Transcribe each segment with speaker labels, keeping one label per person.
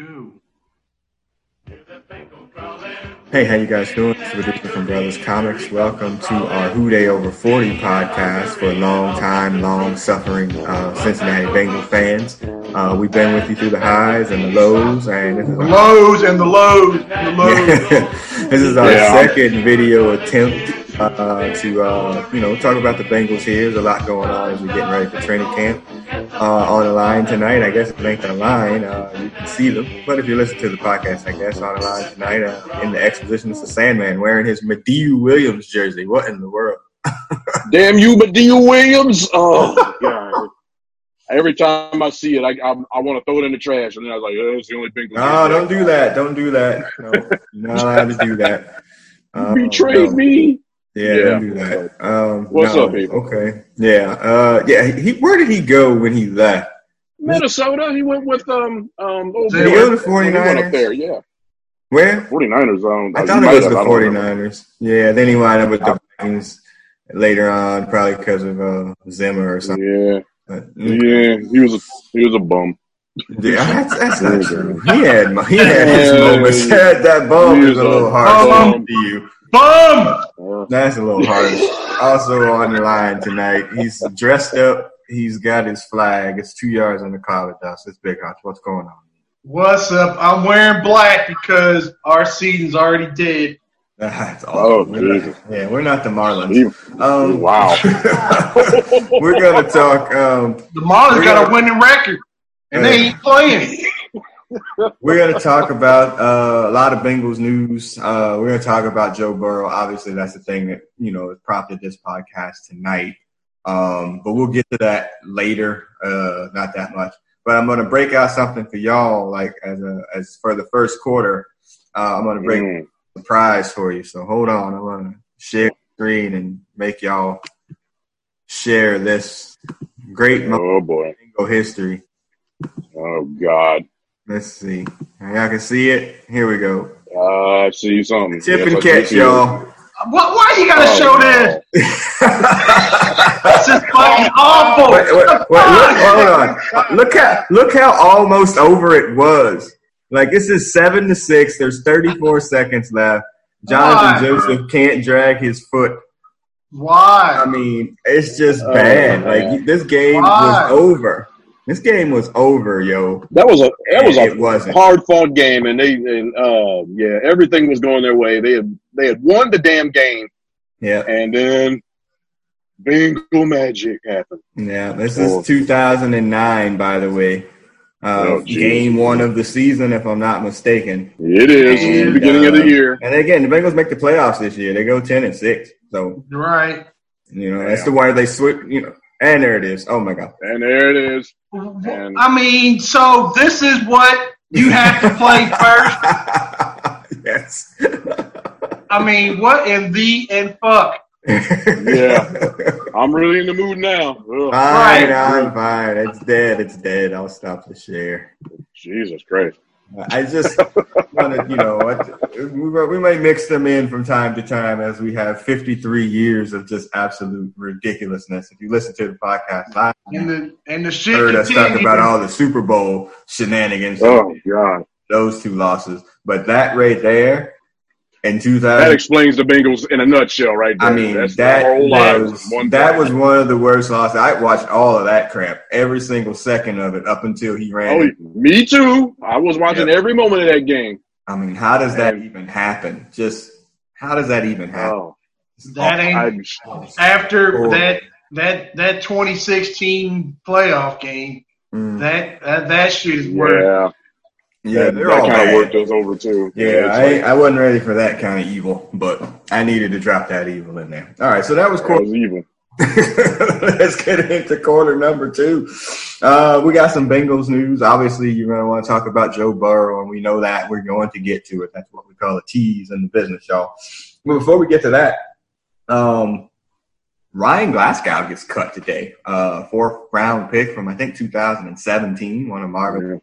Speaker 1: go.
Speaker 2: Hey, how you guys doing? It's Redemption from Brothers Comics. Welcome to our Who Dey Over 40 podcast for long time, long suffering uh, Cincinnati Bengal fans. Uh, we've been with you through the highs and the lows, and
Speaker 1: The lows and the lows and the lows.
Speaker 2: this is our
Speaker 3: Yeah.
Speaker 2: second video attempt uh, to uh, you know talk about the Bengals here. There's a lot going on as we're getting ready for training camp. Uh, on the line tonight, I guess it ain't the line, uh, you can see them. But if you listen to the podcast, I guess on the line tonight uh, in the exposition, it's the Sandman wearing his Madieu Williams jersey. What in the world?
Speaker 3: Damn you, Madieu Williams! Oh god! Every time I see it, I I, I want to throw it in the trash, and then I was like, "Oh, it's the only Bengals."
Speaker 2: No, don't do that. Don't do that. No, not allowed to do that. Um,
Speaker 3: Betrayed
Speaker 2: no.
Speaker 3: me.
Speaker 2: Yeah,
Speaker 3: Yeah.
Speaker 2: don't do that. Um,
Speaker 3: What's
Speaker 2: no.
Speaker 3: up, people?
Speaker 2: Okay. Yeah. Uh, yeah. He, where did he go when he left?
Speaker 3: Minnesota. He went with um um. Old
Speaker 1: Did
Speaker 2: he go to the
Speaker 3: He went
Speaker 2: 49ers?
Speaker 3: up there, yeah.
Speaker 2: Where?
Speaker 3: 49ers. Um,
Speaker 2: I thought
Speaker 3: might
Speaker 2: it was the
Speaker 3: I don't
Speaker 2: 49ers. Yeah. Then he wound up with the Vikings later on, probably because of uh, Zimmer or something.
Speaker 3: Yeah,
Speaker 2: But,
Speaker 3: yeah. He was a he was a bum.
Speaker 2: yeah, that's, that's not true. He had he had his moments. That, that bum
Speaker 3: He
Speaker 2: is
Speaker 3: was
Speaker 2: a
Speaker 3: a
Speaker 2: little hard to you.
Speaker 1: Bum!
Speaker 2: That's a little harsh. also on the line tonight, he's dressed up. He's got his flag. It's two yards on the cloud of dust. It's Big House. What's going on?
Speaker 1: What's up? I'm wearing black because our season's already dead.
Speaker 2: That's
Speaker 3: Oh,
Speaker 2: awesome. We're not-
Speaker 3: Jesus.
Speaker 2: yeah, we're not the Marlins. Um,
Speaker 3: wow.
Speaker 2: we're gonna talk. Um,
Speaker 1: The Marlins got
Speaker 2: gonna-
Speaker 1: a winning record, and they ain't playing.
Speaker 2: We're gonna talk about uh, a lot of Bengals news. Uh, we're gonna talk about Joe Burrow. Obviously, that's the thing that you know has prompted this podcast tonight. Um, but we'll get to that later. Uh, not that much. But I'm gonna break out something for y'all, like as a as for the first quarter. Uh, I'm gonna break
Speaker 3: Mm.
Speaker 2: a prize for you. So hold on. I'm gonna share the screen and make y'all share this great
Speaker 3: Oh boy.
Speaker 2: Bengal history.
Speaker 3: Oh God.
Speaker 2: Let's see. Y'all can see it. Here we go.
Speaker 3: Uh, I see something.
Speaker 2: Tip
Speaker 3: Yes,
Speaker 2: and
Speaker 3: I
Speaker 2: catch, y'all.
Speaker 1: Why, why you gotta
Speaker 3: Oh,
Speaker 1: show
Speaker 3: no.
Speaker 1: this? This is fucking awful.
Speaker 2: Wait, wait, wait, look, hold on. Look how look how almost over it was. Like this is seven to six. There's 34 seconds left. Johnathan
Speaker 1: Why?
Speaker 2: Joseph can't drag his foot.
Speaker 1: Why?
Speaker 2: I mean, it's just
Speaker 3: Oh,
Speaker 2: bad.
Speaker 3: man.
Speaker 2: Like this game
Speaker 1: Why?
Speaker 2: was over. This game was over, yo.
Speaker 3: That was a that was
Speaker 2: it
Speaker 3: a
Speaker 2: wasn't.
Speaker 3: hard fought game, and they and uh yeah, everything was going their way. They had they had won the damn game,
Speaker 2: Yeah,
Speaker 3: and then bingo magic happened.
Speaker 2: yeah. This
Speaker 3: Oh.
Speaker 2: is 2009, by the way. Uh,
Speaker 3: Oh,
Speaker 2: game one of the season, if I'm not mistaken.
Speaker 3: It is
Speaker 2: And,
Speaker 3: the beginning of the
Speaker 2: uh,
Speaker 3: year.
Speaker 2: And again, the Bengals make the playoffs this year. They go 10 and 6. So,
Speaker 1: Right.
Speaker 2: you know, that's the one they switch, you know. And there it is. Oh my God.
Speaker 3: And there it is. And-
Speaker 1: I mean, so this is what you have to play first.
Speaker 2: yes.
Speaker 1: I mean, what in the and fuck?
Speaker 3: Yeah. I'm really in the mood now. Ugh,
Speaker 2: Fine,
Speaker 1: Right.
Speaker 2: I'm fine. It's dead. It's dead. I'll stop the share.
Speaker 3: Jesus Christ.
Speaker 2: I just wanted, you know, we, we might mix them in from time to time as we have 53 years of just absolute ridiculousness. If you listen to the podcast live,
Speaker 1: And the and the shit
Speaker 2: heard us talk about all the Super Bowl shenanigans,
Speaker 3: Oh God.
Speaker 2: those two losses. But that right there in 2000,
Speaker 3: That explains the Bengals in a nutshell, right there.
Speaker 2: I mean,
Speaker 3: That's the
Speaker 2: that
Speaker 3: whole lot
Speaker 2: was
Speaker 3: one
Speaker 2: that was one of the worst losses. I watched all of that crap, every single second of it, up until he ran.
Speaker 3: Oh, me too. I was watching
Speaker 2: Yeah.
Speaker 3: every moment of that game.
Speaker 2: I mean, how does that
Speaker 3: Man.
Speaker 2: even happen? Just how does that even happen?
Speaker 3: Oh,
Speaker 1: That ain't after
Speaker 2: Or-
Speaker 1: that that that 2016 playoff game.
Speaker 2: Mm.
Speaker 1: That that, that shit is worth.
Speaker 3: yeah,
Speaker 2: yeah,
Speaker 3: that,
Speaker 2: they're
Speaker 3: that
Speaker 2: all
Speaker 3: kind of worked us over too.
Speaker 2: Yeah,
Speaker 3: it's
Speaker 2: I,
Speaker 3: like,
Speaker 2: I wasn't ready for that kind of evil, but I needed to drop that evil in there. All right, so that was cool.
Speaker 3: evil.
Speaker 2: Let's get into quarter number two. Uh, we got some Bengals news. Obviously, you're going to want to talk about Joe Burrow, and we know that we're going to get to it. That's what we call a tease in the business, y'all. But before we get to that, um, Ryan Glasgow gets cut today. Uh, fourth round pick from I think 2017, one of Marvin's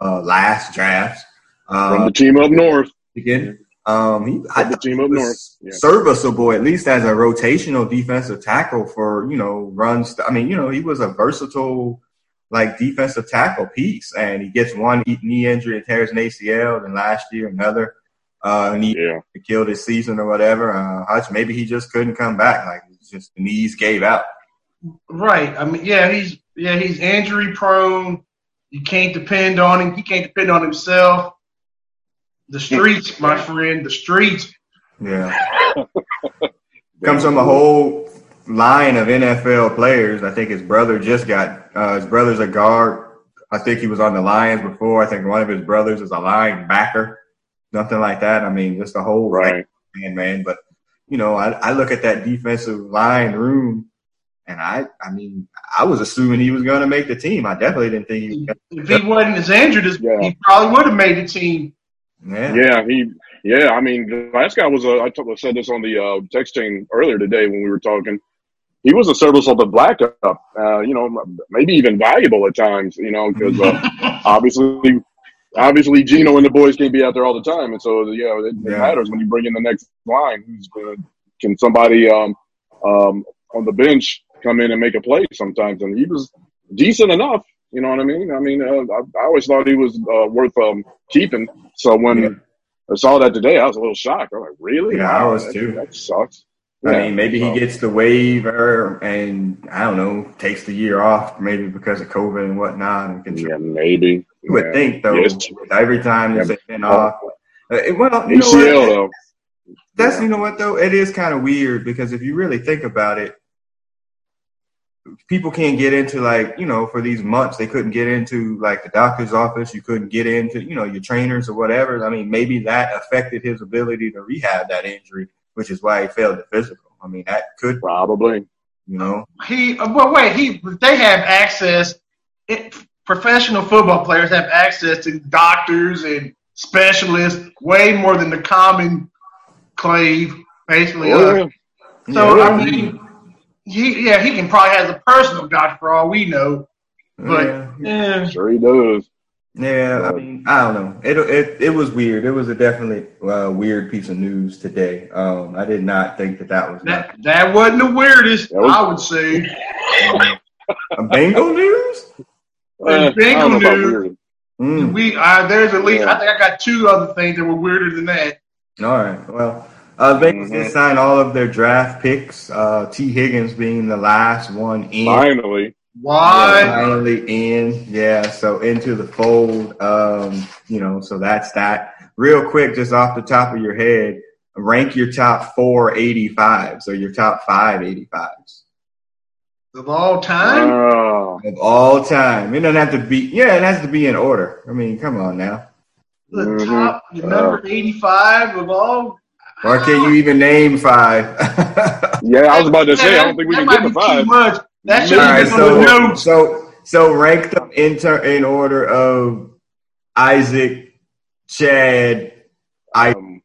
Speaker 2: uh, last drafts.
Speaker 3: From
Speaker 2: Uh,
Speaker 3: the team up north.
Speaker 2: again, um, he, I
Speaker 3: the team up north. Yeah.
Speaker 2: serviceable at least as a rotational defensive tackle for you know runs. I mean, you know, he was a versatile like defensive tackle piece, and he gets one knee injury and tears an ACL. Then last year another uh, knee
Speaker 3: Yeah.
Speaker 2: killed his season or whatever. Uh, Hutch, maybe he just couldn't come back. Like it's just the knees gave out.
Speaker 1: Right. I mean, yeah, he's yeah he's injury prone. You can't depend on him. He can't depend on himself. The streets, my friend, the streets.
Speaker 2: Yeah, comes from a whole line of NFL players. I think his brother just got uh, his brother's a guard. I think he was on the Lions before. I think one of his brothers is a linebacker, something like that. I mean, just a whole
Speaker 3: Right.
Speaker 2: man, man. But you know, I, I look at that defensive line room, and I, I mean, I was assuming he was going to make the team. I definitely didn't think he was.
Speaker 1: If he wasn't as injured as
Speaker 3: Yeah.
Speaker 1: he probably would have made the team.
Speaker 2: Yeah.
Speaker 3: Yeah, he. Yeah, I mean, the last guy was a. I t- said this on the uh, text chain earlier today when we were talking. He was a serviceable backup. Uh, you know, maybe even valuable at times. You know, because uh, obviously, obviously, Geno and the boys can't be out there all the time, and so yeah, it, it
Speaker 2: Yeah.
Speaker 3: matters when you bring in the next line. Who's gonna, can somebody um, um, on the bench come in and make a play sometimes? And he was decent enough. You know what I mean? I mean, uh, I, I always thought he was uh, worth um, keeping. So when
Speaker 2: Yeah.
Speaker 3: I saw that today, I was a little shocked. I'm like, really?
Speaker 2: Yeah, I was
Speaker 3: that,
Speaker 2: too.
Speaker 3: That sucks.
Speaker 2: I
Speaker 3: Yeah,
Speaker 2: mean, maybe he gets the waiver and I don't know, takes the year off, maybe because of COVID and whatnot. And can
Speaker 3: Yeah, maybe.
Speaker 2: You would
Speaker 3: Yeah.
Speaker 2: think though,
Speaker 3: Yes.
Speaker 2: every time
Speaker 3: Yeah.
Speaker 2: there's been off. Uh, it- well, you know what?
Speaker 3: though.
Speaker 2: That's you know what though, it is kind of weird because if you really think about it, people can't get into like you know for these months they couldn't get into like the doctor's office. You couldn't get into you know your trainers or whatever. I mean, maybe that affected his ability to rehab that injury, which is why he failed the physical. I mean, that could
Speaker 3: Probably.
Speaker 2: you know.
Speaker 1: He uh, well, wait. He they have access. It, professional football players have access to doctors and specialists way more than the common clave. Basically,
Speaker 3: Oh,
Speaker 1: uh,
Speaker 3: yeah.
Speaker 1: so
Speaker 2: Yeah.
Speaker 1: I mean, he yeah he can probably has a personal doctor for all we know. But
Speaker 2: Yeah.
Speaker 1: yeah,
Speaker 3: Sure he does.
Speaker 2: Yeah, I mean, I don't know. It it it was weird. It was a definitely uh, weird piece of news today. Um, I did not think that that was
Speaker 1: that that wasn't the weirdest.
Speaker 3: Was-
Speaker 1: I would say.
Speaker 2: a Bengal news.
Speaker 1: Well,
Speaker 3: Eh,
Speaker 1: Bengal
Speaker 3: don't know about
Speaker 1: news.
Speaker 2: Mm.
Speaker 1: We uh, there's at least
Speaker 3: Yeah.
Speaker 1: I think I got two other things that were weirder than that.
Speaker 2: All right. Well, uh, Bengals did
Speaker 3: Mhm.
Speaker 2: sign all of their draft picks. Uh, Tee Higgins being the last one in.
Speaker 3: Finally.
Speaker 1: Why?
Speaker 2: Finally in, yeah. So into the fold. Um, you know, so that's that. Real quick, just off the top of your head, rank your top four 85s or your top five 85s.
Speaker 1: Of all time?
Speaker 3: Oh,
Speaker 2: of all time. It doesn't have to be. Yeah, it has to be in order. I mean, come on now.
Speaker 1: the
Speaker 3: Mhm.
Speaker 1: top, the number 85 of all.
Speaker 2: Or can you even name five?
Speaker 3: yeah, I was about to say, I don't think we
Speaker 1: that
Speaker 3: can
Speaker 1: might
Speaker 3: get to
Speaker 1: be
Speaker 3: five.
Speaker 1: Too much. That should
Speaker 2: right,
Speaker 1: been the
Speaker 2: so
Speaker 1: notes.
Speaker 2: so so rank them in ter- in order of Isaac, Chad. I
Speaker 3: Um,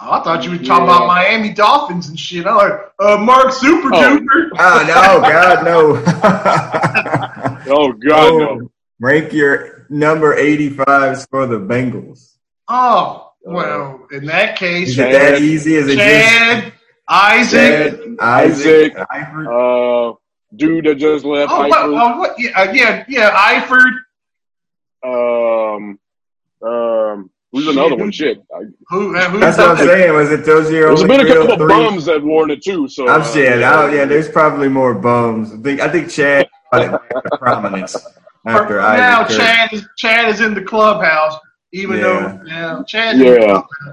Speaker 1: Oh, I thought you were talking
Speaker 3: Yeah.
Speaker 1: about Miami Dolphins and shit. I was like, uh, Mark Super
Speaker 3: Oh.
Speaker 1: Duper.
Speaker 2: oh no, God no.
Speaker 3: oh, God, no.
Speaker 2: Rank your number 85s for the Bengals.
Speaker 1: Oh, well, in that case,
Speaker 2: Is it that easy? Is it just
Speaker 1: Chad, Isaac.
Speaker 2: Chad, Isaac,
Speaker 3: Isaac.
Speaker 2: Eifert?
Speaker 3: Uh, dude that just left.
Speaker 1: Oh, what, oh, what, yeah, uh, yeah, yeah, Eifert.
Speaker 3: Um, um, who's another one? Shit. I,
Speaker 1: Who, uh, who,
Speaker 2: That's what I'm saying. Was it those your
Speaker 3: There's been a
Speaker 2: real
Speaker 3: couple of bums that worn it too. So
Speaker 2: I'm
Speaker 3: uh,
Speaker 2: saying, oh yeah, there's probably more bums. I think I think Chad got it back to prominence after
Speaker 1: now,
Speaker 2: Isaac.
Speaker 1: Chad is Chad is in the clubhouse, even
Speaker 2: Yeah.
Speaker 1: though yeah, Chad's in the
Speaker 3: Yeah. Yeah,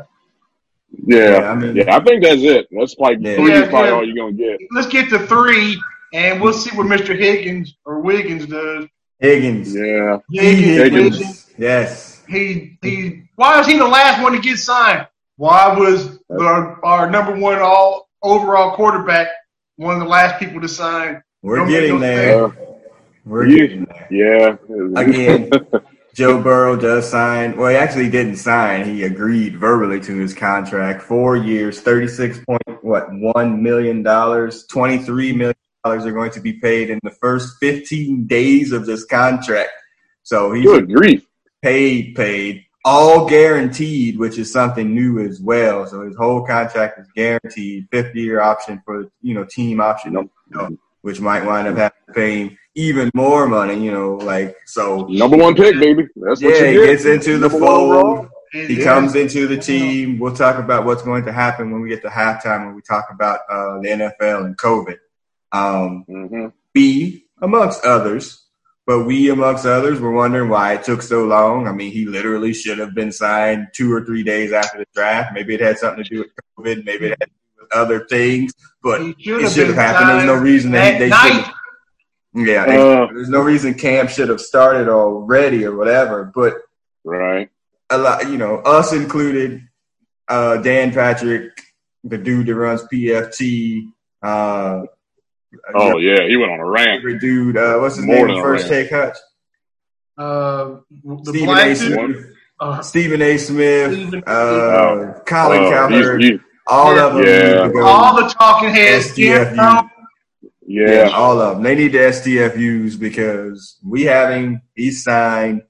Speaker 2: Yeah,
Speaker 3: yeah,
Speaker 2: I mean- yeah,
Speaker 3: I think that's it. That's like
Speaker 2: Yeah.
Speaker 3: three
Speaker 1: Yeah,
Speaker 3: is probably
Speaker 1: yeah.
Speaker 3: all you're gonna get.
Speaker 1: Let's get to three, and we'll see what Mr. Higgins or Wiggins does.
Speaker 2: Higgins.
Speaker 3: Yeah,
Speaker 2: Tee
Speaker 1: Higgins,
Speaker 2: Higgins. Yes.
Speaker 1: he he. Why was he the last one to get signed? Why was our, our number one all overall quarterback one of the last people to sign?
Speaker 2: We're
Speaker 1: Don't
Speaker 2: getting there.
Speaker 3: uh,
Speaker 2: We're
Speaker 3: you-
Speaker 2: getting there.
Speaker 3: yeah.
Speaker 2: Again, Joe Burrow does sign. Well, he actually didn't sign. He agreed verbally to his contract. Four years, thirty-six point what one million dollars. Twenty-three million dollars are going to be paid in the first fifteen days of this contract. So he
Speaker 3: Good grief.
Speaker 2: paid, paid, all guaranteed, which is something new as well. So his whole contract is guaranteed, fifth year option for you know team option, which might wind up having to pay him even more money. You know, like so.
Speaker 3: Number one pick, baby. That's what
Speaker 2: Yeah, he
Speaker 3: you get.
Speaker 2: gets into the
Speaker 3: Number
Speaker 2: fold.
Speaker 1: And
Speaker 2: He
Speaker 1: yeah,
Speaker 2: comes into the team. We'll talk about what's going to happen when we get to halftime when we talk about uh, the NFL and COVID. Um,
Speaker 3: Mhm.
Speaker 2: we, amongst others, but we, amongst others, were wondering why it took so long. I mean, he literally should have been signed two or three days after the draft. Maybe it had something to do with COVID. Maybe it had to do with other things, but
Speaker 1: he
Speaker 2: it should have happened. There's no reason that
Speaker 1: at
Speaker 2: they
Speaker 1: night.
Speaker 2: Shouldn't. Yeah,
Speaker 3: Uh.
Speaker 2: there's no reason camp should have started already or whatever. But
Speaker 3: Right.
Speaker 2: a lot, you know, us included, uh, Dan Patrick, the dude that runs PFT, uh,
Speaker 3: Oh yeah, he went on a rant.
Speaker 2: favorite dude, uh, what's his
Speaker 3: More
Speaker 2: name?
Speaker 3: than
Speaker 2: First take Hutch.
Speaker 1: Uh, the
Speaker 2: Stephen
Speaker 1: black
Speaker 2: A. Smith,
Speaker 1: Uh,
Speaker 2: Stephen A. Smith,
Speaker 1: Stephen-
Speaker 2: uh, Colin
Speaker 3: Oh,
Speaker 2: Cowherd,
Speaker 3: he's- he-
Speaker 2: all of them.
Speaker 3: Yeah.
Speaker 2: need to go.
Speaker 1: all the talking heads.
Speaker 2: STFU.
Speaker 1: Yeah,
Speaker 2: Yeah,
Speaker 3: yeah.
Speaker 2: all of them. They need the STFUs because we have him. He's signed.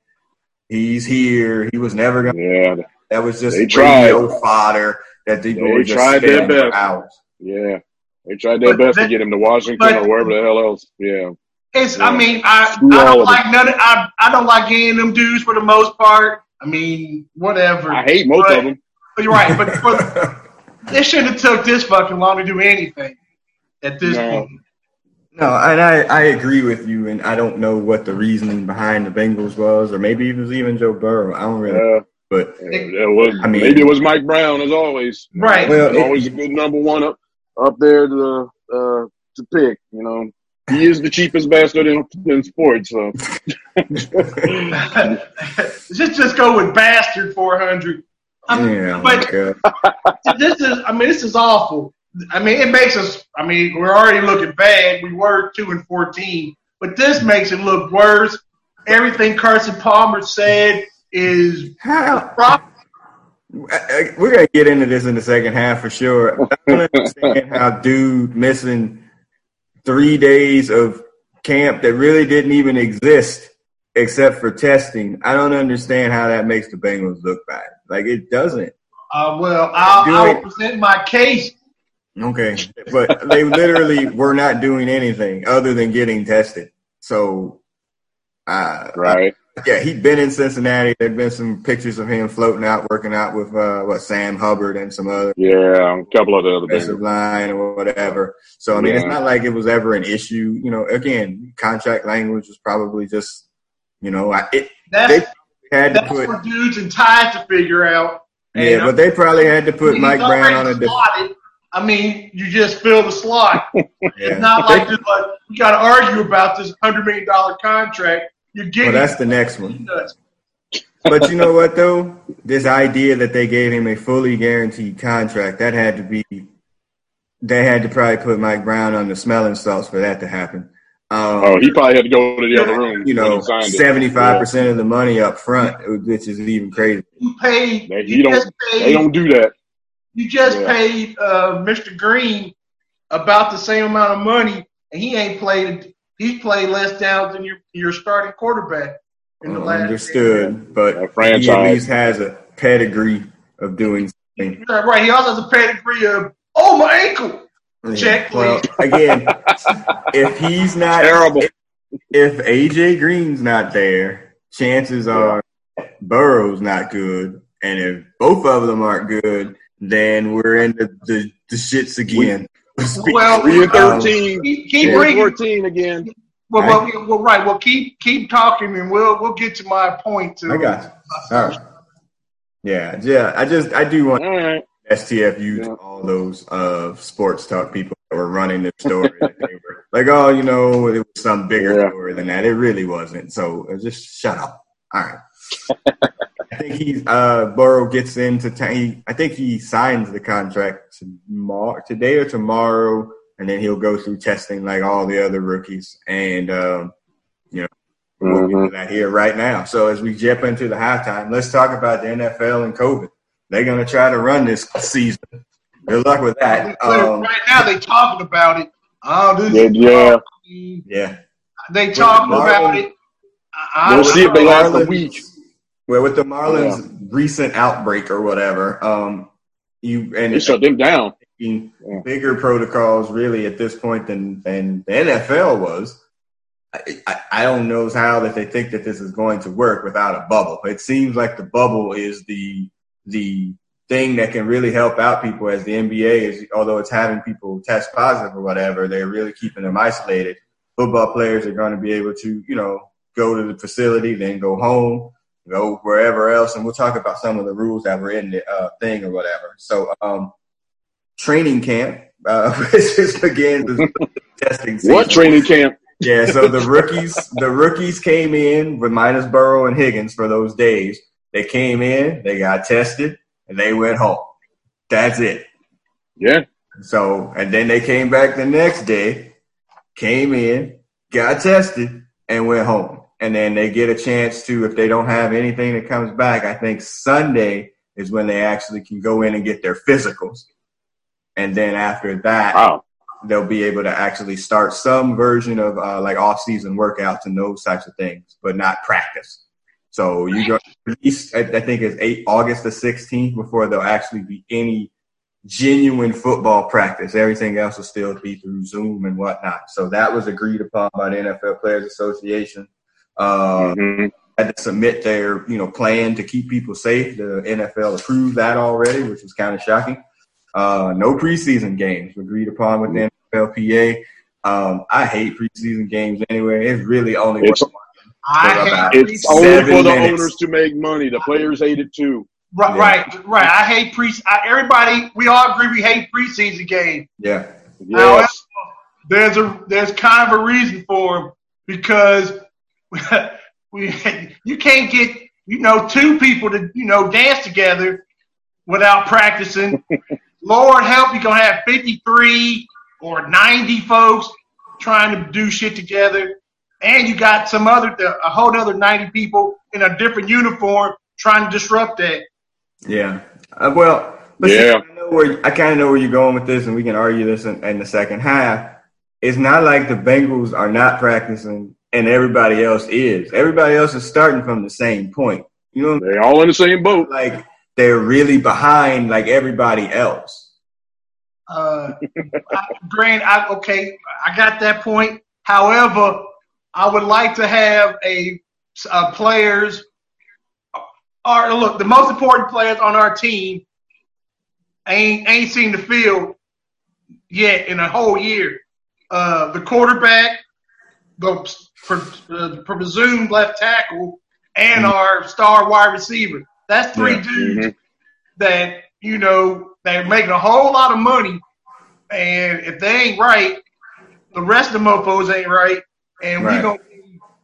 Speaker 2: He's here. He was never going. to
Speaker 3: Yeah.
Speaker 2: That was just
Speaker 3: They tried.
Speaker 2: radio fodder that they,
Speaker 3: They
Speaker 2: just
Speaker 3: tried their
Speaker 2: spinning
Speaker 3: best.
Speaker 2: hours.
Speaker 3: Yeah. They tried their
Speaker 1: But
Speaker 3: best to get him to Washington
Speaker 1: but-
Speaker 3: or wherever the hell else. Yeah.
Speaker 1: It's.
Speaker 3: Yeah.
Speaker 1: I mean, I I don't like none. Of, I I don't like any of them dudes for the most part. I mean, whatever.
Speaker 3: I hate most
Speaker 1: But-
Speaker 3: of them.
Speaker 1: But you're right. But for, they shouldn't have took this fucking long to do anything at this
Speaker 3: No.
Speaker 1: point.
Speaker 2: No, and I, I agree with you, and I don't know what the reasoning behind the Bengals was, or maybe it was even Joe Burrow. I don't really,
Speaker 3: Yeah.
Speaker 2: but
Speaker 3: It, it was.
Speaker 2: I mean-
Speaker 3: maybe it was Mike Brown as always.
Speaker 1: Right.
Speaker 2: Well, it-
Speaker 3: always a good number one up up there to uh, to pick. You know, he is the cheapest bastard in, in sports. So
Speaker 1: just just go with bastard 400. I mean,
Speaker 2: yeah,
Speaker 1: but this is. I mean, this is awful. I mean, it makes us. I mean, we're already looking bad. We were two and fourteen, but this makes it look worse. Everything Carson Palmer said is
Speaker 2: how
Speaker 1: prop.
Speaker 2: I- I- we're gonna get into this in the second half for sure. I don't understand how dude missing three days of camp that really didn't even exist except for testing. I don't understand how that makes the Bengals look bad. Like it doesn't.
Speaker 1: Uh, well, I'll,
Speaker 2: Do
Speaker 1: I
Speaker 2: it.
Speaker 1: will present my case.
Speaker 2: Okay, but they literally were not doing anything other than getting tested. So, uh,
Speaker 3: right.
Speaker 2: yeah, he'd been in Cincinnati. There'd been some pictures of him floating out, working out with uh, what Sam Hubbard and some other
Speaker 3: Yeah, a couple of the other
Speaker 2: offensive
Speaker 3: things.
Speaker 2: line or whatever. So I mean, it's not like it was ever an issue. You know, again, contract language was probably just, you know, I, it
Speaker 1: That's
Speaker 2: they had to put
Speaker 1: for dudes and ties to figure out.
Speaker 2: yeah, but they probably had to put Mike Brown on a different.
Speaker 1: slotted. I mean, you just fill the slot.
Speaker 2: Yeah.
Speaker 1: It's not like just like we got to argue about this hundred million dollar contract. You're
Speaker 2: Well, that's the next one. But you know what though? This idea that they gave him a fully guaranteed contract, that had to be they had to probably put Mike Brown on the smelling salts for that to happen. Um,
Speaker 3: Oh, he probably had to go to the other room.
Speaker 2: you know,
Speaker 3: he signed it.
Speaker 2: seventy five percent of the money up front, which is even crazy.
Speaker 1: You paid.
Speaker 3: They-
Speaker 1: You
Speaker 3: he don't-
Speaker 1: just
Speaker 3: They don't do that.
Speaker 1: You just
Speaker 3: Yeah.
Speaker 1: paid uh, Mr. Green about the same amount of money, and he ain't played. He's played less downs than your your starting quarterback in the last.
Speaker 2: Understood, but
Speaker 3: That
Speaker 2: he at
Speaker 3: franchise.
Speaker 2: least has a pedigree of doing something.
Speaker 1: Right. He also has a pedigree of oh my ankle. Check,
Speaker 2: Well, again, if he's not
Speaker 3: Terrible.
Speaker 2: if AJ Green's not there, chances are Burrow's not good, and if both of them aren't good, then we're in the the, the shits again.
Speaker 1: Well,
Speaker 3: Three and
Speaker 2: Um,
Speaker 3: thirteen.
Speaker 1: Keep, keep
Speaker 2: Yeah.
Speaker 3: Fourteen again.
Speaker 1: Well, well, well, right. Well, keep keep talking, and we'll we'll get to my point too.
Speaker 2: I got you. All right. Yeah, yeah. I just I do want
Speaker 3: All right.
Speaker 2: STFU
Speaker 3: Yeah.
Speaker 2: to all those uh, sports talk people that were running the story. were like, oh, you know, it was some bigger
Speaker 3: Yeah.
Speaker 2: story than that. It really wasn't. So uh, just shut up. All right. I think he's uh, Burrow gets into. ta- he, I think he signs the contract tomorrow, today or tomorrow, and then he'll go through testing like all the other rookies. And um, you know, we'll get to that here right now. So as we jump into the halftime, let's talk about the NFL and COVID. They're going to try to run this season. Good luck with that. Um,
Speaker 1: right now, they talking about it. Oh, this
Speaker 3: Yeah,
Speaker 1: is-
Speaker 3: yeah.
Speaker 2: yeah.
Speaker 1: They talking
Speaker 2: Marlon-
Speaker 1: about it. I,
Speaker 3: We'll see if they last a
Speaker 2: Marlins-
Speaker 3: week.
Speaker 2: Well, with the Marlins' recent outbreak or whatever, um, you and
Speaker 3: They shut them down.
Speaker 2: taking
Speaker 3: Yeah.
Speaker 2: bigger protocols really at this point than than the NFL was. I, I don't know how that they think that this is going to work without a bubble. It seems like the bubble is the the thing that can really help out people as the NBA is, although it's having people test positive or whatever, they're really keeping them isolated. Football players are going to be able to, you know, go to the facility, then go home, go wherever else. And we'll talk about some of the rules that were in the uh, thing or whatever. So, um, training camp, uh, which is again the testing season.
Speaker 3: What training camp?
Speaker 2: Yeah, so the rookies, the rookies came in with minus Burrow and Higgins for those days. They came in, they got tested, and they went home. That's it.
Speaker 3: Yeah.
Speaker 2: So, and then they came back the next day, came in, got tested, and went home. And then they get a chance to, if they don't have anything that comes back, I think Sunday is when they actually can go in and get their physicals. And then after that,
Speaker 3: Wow.
Speaker 2: they'll be able to actually start some version of uh, like off-season workouts and those types of things, but not practice. So you go at least I I think it's eight August the 16th before there'll actually be any genuine football practice. Everything else will still be through Zoom and whatnot. So that was agreed upon by the NFL Players Association. Uh,
Speaker 3: Mhm.
Speaker 2: had to submit their you know plan to keep people safe. The NFL approved that already, which was kind of shocking. Uh, no preseason games agreed upon with the NFLPA. Um, I hate preseason games anyway. It's really only
Speaker 3: It's-
Speaker 1: I hate
Speaker 3: It's only for the
Speaker 2: minutes.
Speaker 3: owners to make money. The players hate it too.
Speaker 1: Right,
Speaker 2: Yeah.
Speaker 1: right, right. I hate pre. I, everybody, we all agree we hate preseason games.
Speaker 2: yeah.
Speaker 1: However,
Speaker 3: Yes.
Speaker 1: there's a there's kind of a reason for them because we you can't get you know two people to you know dance together without practicing. Lord help, you're gonna have 53 or 90 folks trying to do shit together, and you got some other a whole other 90 people in a different uniform trying to disrupt that.
Speaker 2: Yeah. Uh, well, but see,
Speaker 3: Yeah.
Speaker 2: I, know where, I kind of know where you're going with this, and we can argue this in, in the second half. It's not like the Bengals are not practicing and everybody else is. Everybody else is starting from the same point. You know,
Speaker 3: They all in the same boat.
Speaker 2: like they're really behind like everybody else.
Speaker 1: Uh, I, Grant, I, okay, I got that point. However, I would like to have a, a players. Or look, the most important players on our team ain't ain't seen the field yet in a whole year. Uh, the quarterback, the pre, uh, presumed left tackle, and our star wide receiver. That's three
Speaker 2: Yeah.
Speaker 1: dudes that you know they're making a whole lot of money, and if they ain't right, the rest of the mofo's ain't right, and
Speaker 2: Right.
Speaker 1: we gonna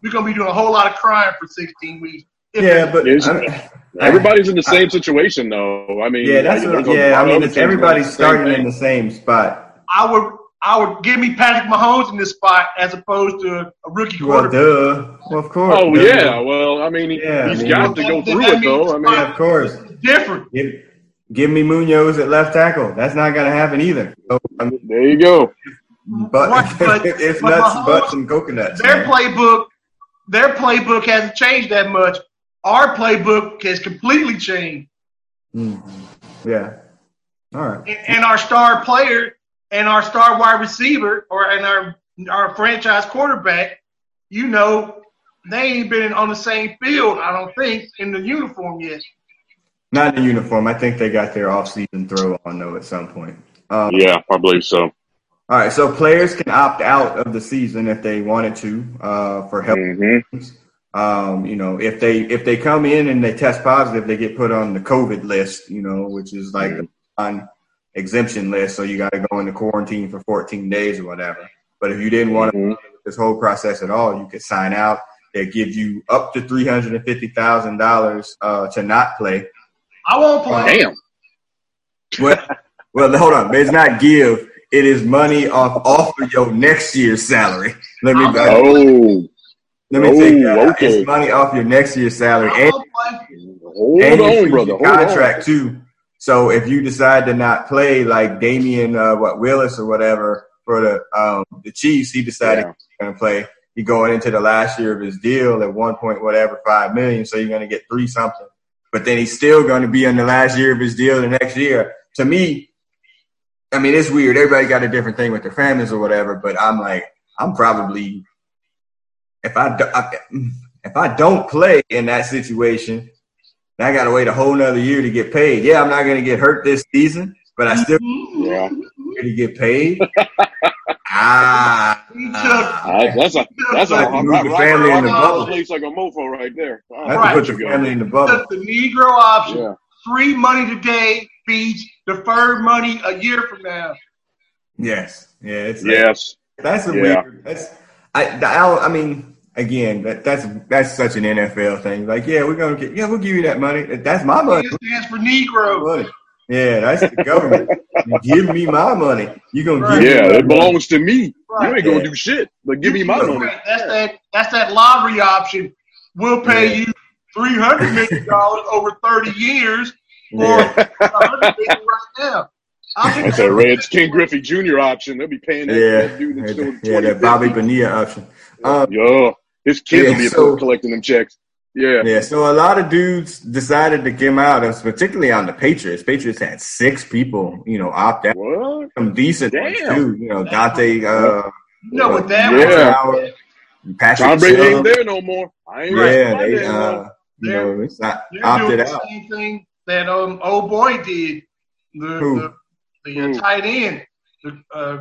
Speaker 1: we gonna be doing a whole lot of crying for 16 weeks. If
Speaker 2: Yeah, but
Speaker 3: Is-
Speaker 2: I mean,
Speaker 3: Everybody's in the same situation, though. I mean,
Speaker 2: yeah, that's
Speaker 3: there's
Speaker 2: what,
Speaker 3: a
Speaker 2: yeah.
Speaker 3: lot
Speaker 2: I mean, it's everybody's
Speaker 3: doing the
Speaker 2: starting in the same spot.
Speaker 1: I would I would give me Patrick Mahomes in this spot as opposed to a rookie
Speaker 2: Well,
Speaker 1: quarterback.
Speaker 2: duh. Well, of course.
Speaker 3: Oh
Speaker 2: Duh.
Speaker 3: yeah, well, I mean, he,
Speaker 2: Yeah, I mean-
Speaker 3: got to go through
Speaker 1: that
Speaker 3: it though. I mean,
Speaker 2: Yeah, of course.
Speaker 1: Different.
Speaker 2: Give, give me Munoz at left tackle. That's not going to happen either. So, I mean,
Speaker 3: there you go.
Speaker 2: but,
Speaker 1: Right, but-
Speaker 2: it's
Speaker 1: but
Speaker 2: nuts,
Speaker 1: Mahomes-
Speaker 2: butts, and coconuts.
Speaker 1: Their
Speaker 2: man.
Speaker 1: playbook, their playbook hasn't changed that much. Our playbook has completely changed.
Speaker 2: Mhm. Yeah. All right.
Speaker 1: and, and our star player and our star wide receiver or and our our franchise quarterback, you know, they ain't been on the same field, I don't think, in the uniform yet.
Speaker 2: Not in uniform. I think they got their off-season throw on though at some point. Um,
Speaker 3: Yeah, I believe so.
Speaker 2: All right. So players can opt out of the season if they wanted to uh, for help.
Speaker 3: hmm
Speaker 2: Um, you know, if they if they come in and they test positive, they get put on the COVID list. You know, which is like the on exemption list. So you got to go into quarantine for 14 days or whatever. But if you didn't want to
Speaker 3: Mhm.
Speaker 2: this whole process at all, you could sign out. They give you up to three hundred and fifty thousand dollars uh, to not play.
Speaker 1: I won't play.
Speaker 3: Damn.
Speaker 2: Well, well, hold on. It's not give. It is money off off of your next year's salary. Let me
Speaker 1: I'm-
Speaker 2: uh,
Speaker 3: Oh,
Speaker 2: let me take
Speaker 3: oh,
Speaker 2: that.
Speaker 3: okay.
Speaker 2: It's money off your next year's salary.
Speaker 1: I
Speaker 2: And
Speaker 3: hold
Speaker 2: and
Speaker 3: on,
Speaker 2: your
Speaker 3: brother. Hold
Speaker 2: contract
Speaker 3: on.
Speaker 2: too. So if you decide to not play, like Damian, uh, what Willis or whatever for the um, the Chiefs, he decided
Speaker 3: Yeah.
Speaker 2: he's going to play. He going into the last year of his deal at one point whatever five million, so you're going to get three something. But then he's still going to be in the last year of his deal the next year. To me, I mean, it's weird. Everybody got a different thing with their families or whatever. But I'm like, I'm probably if I, do, I if I don't play in that situation, I got to wait a whole nother year to get paid. Yeah, I'm not going to get hurt this season, but I still
Speaker 3: Yeah.
Speaker 2: going to get paid. ah,
Speaker 1: He
Speaker 3: that's a that's a
Speaker 2: Like
Speaker 3: I'm
Speaker 2: move
Speaker 3: right,
Speaker 2: the
Speaker 3: right,
Speaker 2: family
Speaker 3: right,
Speaker 2: in the
Speaker 3: right,
Speaker 2: bubble.
Speaker 3: place like a mofo right there. Oh,
Speaker 2: I have
Speaker 1: Right.
Speaker 2: to put your family in the bubble.
Speaker 1: took the Negro option.
Speaker 3: Yeah.
Speaker 1: Free money today beats deferred money a year from now.
Speaker 2: Yes, yeah, it's
Speaker 3: Yes.
Speaker 2: That's a
Speaker 3: Yeah.
Speaker 2: weird. That's I, I. I mean, again, that, that's that's such an NFL thing. Like, yeah, we're gonna get. Yeah, we'll give you that money. That's my money.
Speaker 1: It stands for Negro.
Speaker 2: money. Yeah, that's the government. give me my money. You gonna
Speaker 1: Right.
Speaker 2: give
Speaker 3: Yeah,
Speaker 2: me my
Speaker 3: it belongs to me. You
Speaker 1: Right.
Speaker 3: ain't gonna
Speaker 2: Yeah.
Speaker 3: do shit, but give me my money.
Speaker 1: Right. That's that. That's that lottery option. We'll pay
Speaker 2: Yeah.
Speaker 1: you three hundred million dollars over thirty years, or
Speaker 2: Yeah.
Speaker 1: a hundred million right now. I'll take
Speaker 3: That's
Speaker 1: that.
Speaker 3: a Reds Ken Griffey Jr. option. They'll be paying that,
Speaker 2: Yeah,
Speaker 3: that dude that's
Speaker 2: yeah,
Speaker 3: doing
Speaker 2: yeah, that Bobby Bonilla option. Um,
Speaker 3: Yo, his kids
Speaker 2: Yeah,
Speaker 3: will be
Speaker 2: so-
Speaker 3: collecting them checks. Yeah.
Speaker 2: Yeah, so a lot of dudes decided to come out, and particularly on the Patriots. Patriots had six people, you know, opt out.
Speaker 3: What?
Speaker 2: Some decent ones too. You know, Dante, uh,
Speaker 1: You know what that
Speaker 3: Yeah.
Speaker 1: was?
Speaker 2: Patrick
Speaker 3: Tom Brady
Speaker 2: Chung.
Speaker 3: ain't there no more. I ain't
Speaker 2: Yeah,
Speaker 3: right.
Speaker 2: they,
Speaker 3: there no more.
Speaker 2: uh, you know, it's not
Speaker 1: They're
Speaker 2: opted
Speaker 1: doing the
Speaker 2: out.
Speaker 1: same thing that um old boy did. The
Speaker 2: Who?
Speaker 1: the, the uh,
Speaker 3: Who?
Speaker 1: tight end, the uh,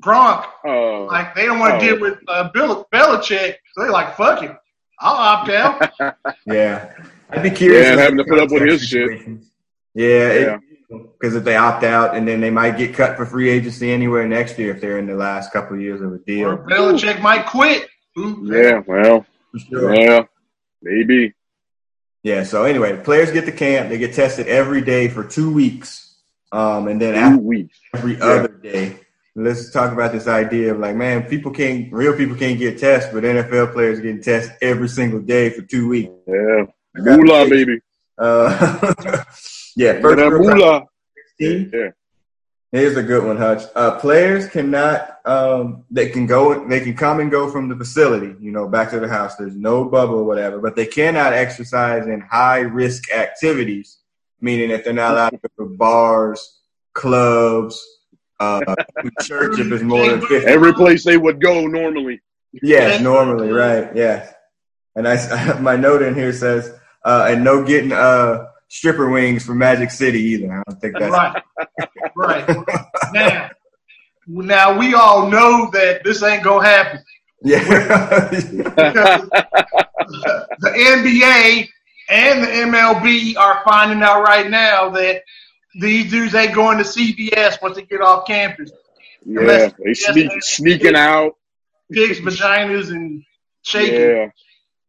Speaker 1: Gronk.
Speaker 3: Uh,
Speaker 1: Like they don't want to
Speaker 3: Oh.
Speaker 1: deal with uh, Bill Belichick, so they're like fuck it. I'll opt out.
Speaker 2: Yeah, I'd be curious.
Speaker 3: Yeah,
Speaker 2: if
Speaker 3: having to put up with
Speaker 2: contract
Speaker 3: his shit.
Speaker 2: situations. Yeah,
Speaker 3: Yeah.
Speaker 2: because if they opt out, and then they might get cut for free agency anywhere next year if they're in the last couple of years of a deal.
Speaker 1: or
Speaker 2: deal.
Speaker 1: Belichick might quit. Who-
Speaker 3: yeah, well,
Speaker 2: For sure.
Speaker 3: yeah, maybe.
Speaker 2: Yeah. So anyway, players get to camp. They get tested every day for two weeks, um, and then
Speaker 3: Two
Speaker 2: after
Speaker 3: weeks.
Speaker 2: every other day. Let's talk about this idea of like, man, people can't, real people can't get tested, but NFL players getting tested every single day for two weeks.
Speaker 3: Yeah. Moolah, baby.
Speaker 2: Uh, yeah, first
Speaker 3: that
Speaker 2: group out of
Speaker 3: moolah. Yeah.
Speaker 2: Here's a good one, Hutch. Uh, players cannot, um, they can go, they can come and go from the facility, you know, back to the house. There's no bubble or whatever, but they cannot exercise in high risk activities, meaning that they're not allowed to go to bars, clubs, uh, church if it's more than 50.
Speaker 3: Every place they would go normally.
Speaker 2: Yes, normally, right? Yeah. And I, my note in here says, uh, and no getting uh, stripper wings from Magic City either. I don't think that's
Speaker 1: Right. right. Now, now we all know that this ain't gonna happen.
Speaker 2: yeah.
Speaker 1: Because the NBA and the MLB are finding out right now that these dudes ain't going to CBS once they get off campus.
Speaker 3: Yeah,
Speaker 1: Unless-
Speaker 3: they sneak sneaking out.
Speaker 1: Pigs, vaginas, and shaking.
Speaker 3: Yeah,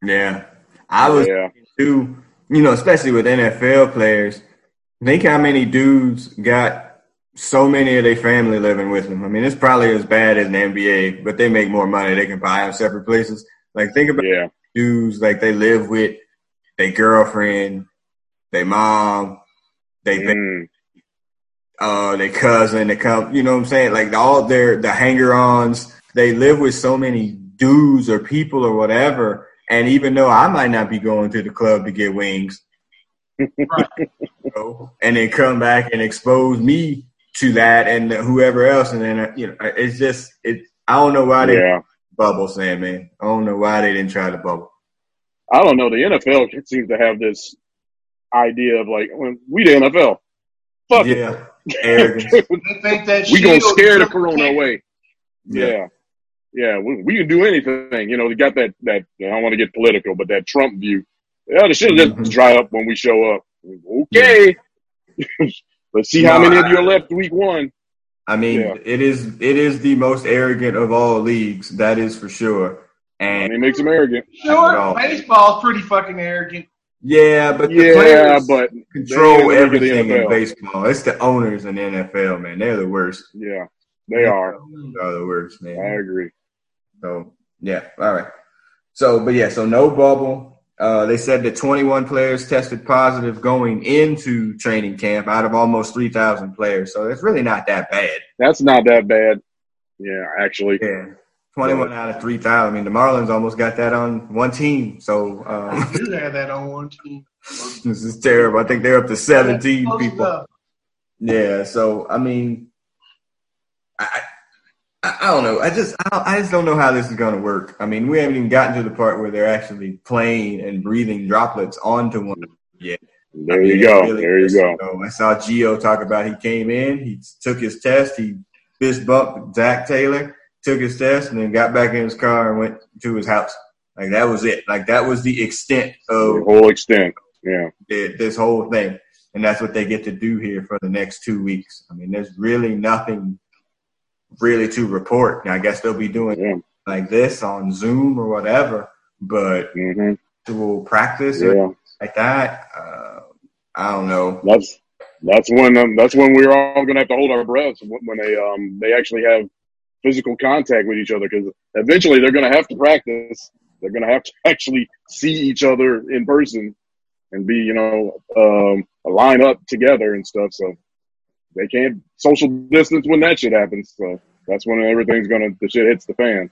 Speaker 2: yeah. I was
Speaker 3: yeah.
Speaker 2: too, you know, especially with NFL players. Think how many dudes got so many of their family living with them. I mean, it's probably as bad as the NBA, but they make more money. They can buy them separate places. Like, think about
Speaker 3: Yeah,
Speaker 2: dudes like they live with their girlfriend, their mom, they
Speaker 3: Mm.
Speaker 2: Uh their cousin, they come you know what I'm saying? Like all their the hanger ons, they live with so many dudes or people or whatever. And even though I might not be going to the club to get wings,
Speaker 1: Right.
Speaker 2: you know, and then come back and expose me to that and whoever else, and then uh, you know, it's just it. I don't know why they
Speaker 3: yeah.
Speaker 2: bubble, Sam man. I don't know why they didn't try to bubble.
Speaker 3: I don't know. The NFL seems to have this idea of like, well, we the NFL. Fuck
Speaker 2: Yeah, arrogance.
Speaker 3: it.
Speaker 1: They think that
Speaker 3: we gonna scare the corona away. Yeah. Yeah, we, we can do anything. You know, they got that, that, I don't want to get political, but that Trump view. Yeah, the shit will
Speaker 2: Mhm.
Speaker 3: just dry up when we show up. Okay. Let's see how
Speaker 2: No,
Speaker 3: many of you are left week one.
Speaker 2: I mean,
Speaker 3: Yeah.
Speaker 2: it is it is the most arrogant of all leagues. That is for sure.
Speaker 3: And
Speaker 2: And
Speaker 3: it makes them arrogant.
Speaker 1: Sure,
Speaker 2: No.
Speaker 1: baseball's pretty fucking arrogant.
Speaker 2: Yeah, but the
Speaker 3: Yeah,
Speaker 2: players
Speaker 3: but
Speaker 2: control
Speaker 3: they ain't gonna get the
Speaker 2: everything in baseball. It's the owners in the NFL, man. They're the worst.
Speaker 3: yeah, they are.
Speaker 2: They're the worst,
Speaker 3: I agree.
Speaker 2: So yeah, all right. So, but yeah, so no bubble. Uh, they said that 21 players tested positive going into training camp out of almost 3,000 players. So it's really not that bad.
Speaker 3: That's not that bad. Yeah, actually.
Speaker 2: Yeah. 21 out of 3,000. I mean, the Marlins almost got that on one team. So um,
Speaker 1: I do have that on one team.
Speaker 2: this is terrible. I think they're up to 17 people.
Speaker 1: enough.
Speaker 2: Yeah. So, I mean, I, I, I don't know. I just I, I just don't know how this is going to work. I mean, we haven't even gotten to the part where they're actually playing and breathing droplets onto one yet.
Speaker 3: There you go. Really there you go.
Speaker 2: I saw Gio talk about he came in, he took his test, he fist bumped Zac Taylor, took his test, and then got back in his car and went to his house. Like that was it. Like that was the extent of
Speaker 3: the whole extent. Yeah.
Speaker 2: This whole thing. And that's what they get to do here for the next two weeks. I mean, there's really nothing really to report. Now, I guess they'll be doing yeah. like this on Zoom or whatever, but
Speaker 3: mm-hmm.
Speaker 2: to practice yeah. like that, uh, I don't know.
Speaker 3: That's that's when um, that's when we're all going to have to hold our breaths when they um they actually have physical contact with each other because eventually they're going to have to practice. They're going to have to actually see each other in person and be you know um, line up together and stuff. So they can't social distance when that shit happens. So that's when everything's gonna the shit hits the fan.